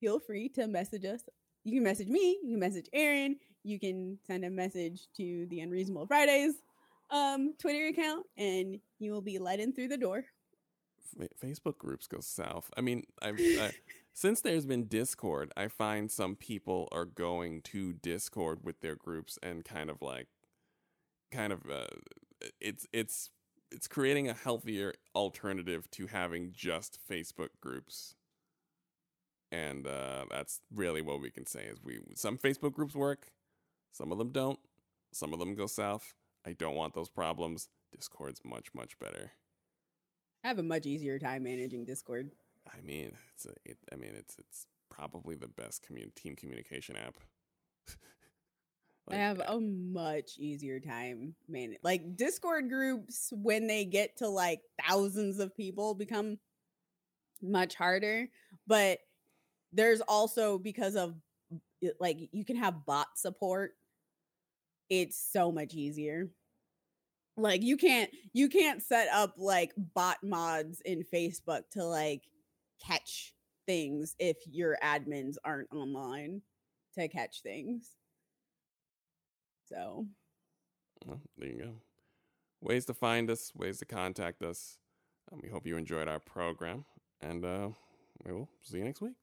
feel free to message us you can message me you can message aaron you can send a message to the unreasonable fridays um twitter account and you will be let in through the door Fa- Facebook groups go south. I mean, I've, I, [laughs] since there's been Discord, I find some people are going to Discord with their groups and kind of like, kind of, uh, it's it's it's creating a healthier alternative to having just Facebook groups. And uh, that's really what we can say is we some Facebook groups work, some of them don't, some of them go south. I don't want those problems. Discord's much much better. i have a much easier time managing discord I mean, it's a, it, I mean, it's it's probably the best commun- team communication app. [laughs] I have a much easier time man like Discord groups when they get to like thousands of people become much harder, but there's also because of like you can have bot support. It's so much easier. Like you can't you can't set up like bot mods in Facebook to like catch things if your admins aren't online to catch things. So Well, there you go. Ways to find us, ways to contact us. Um, we hope you enjoyed our program, and uh, we will see you next week.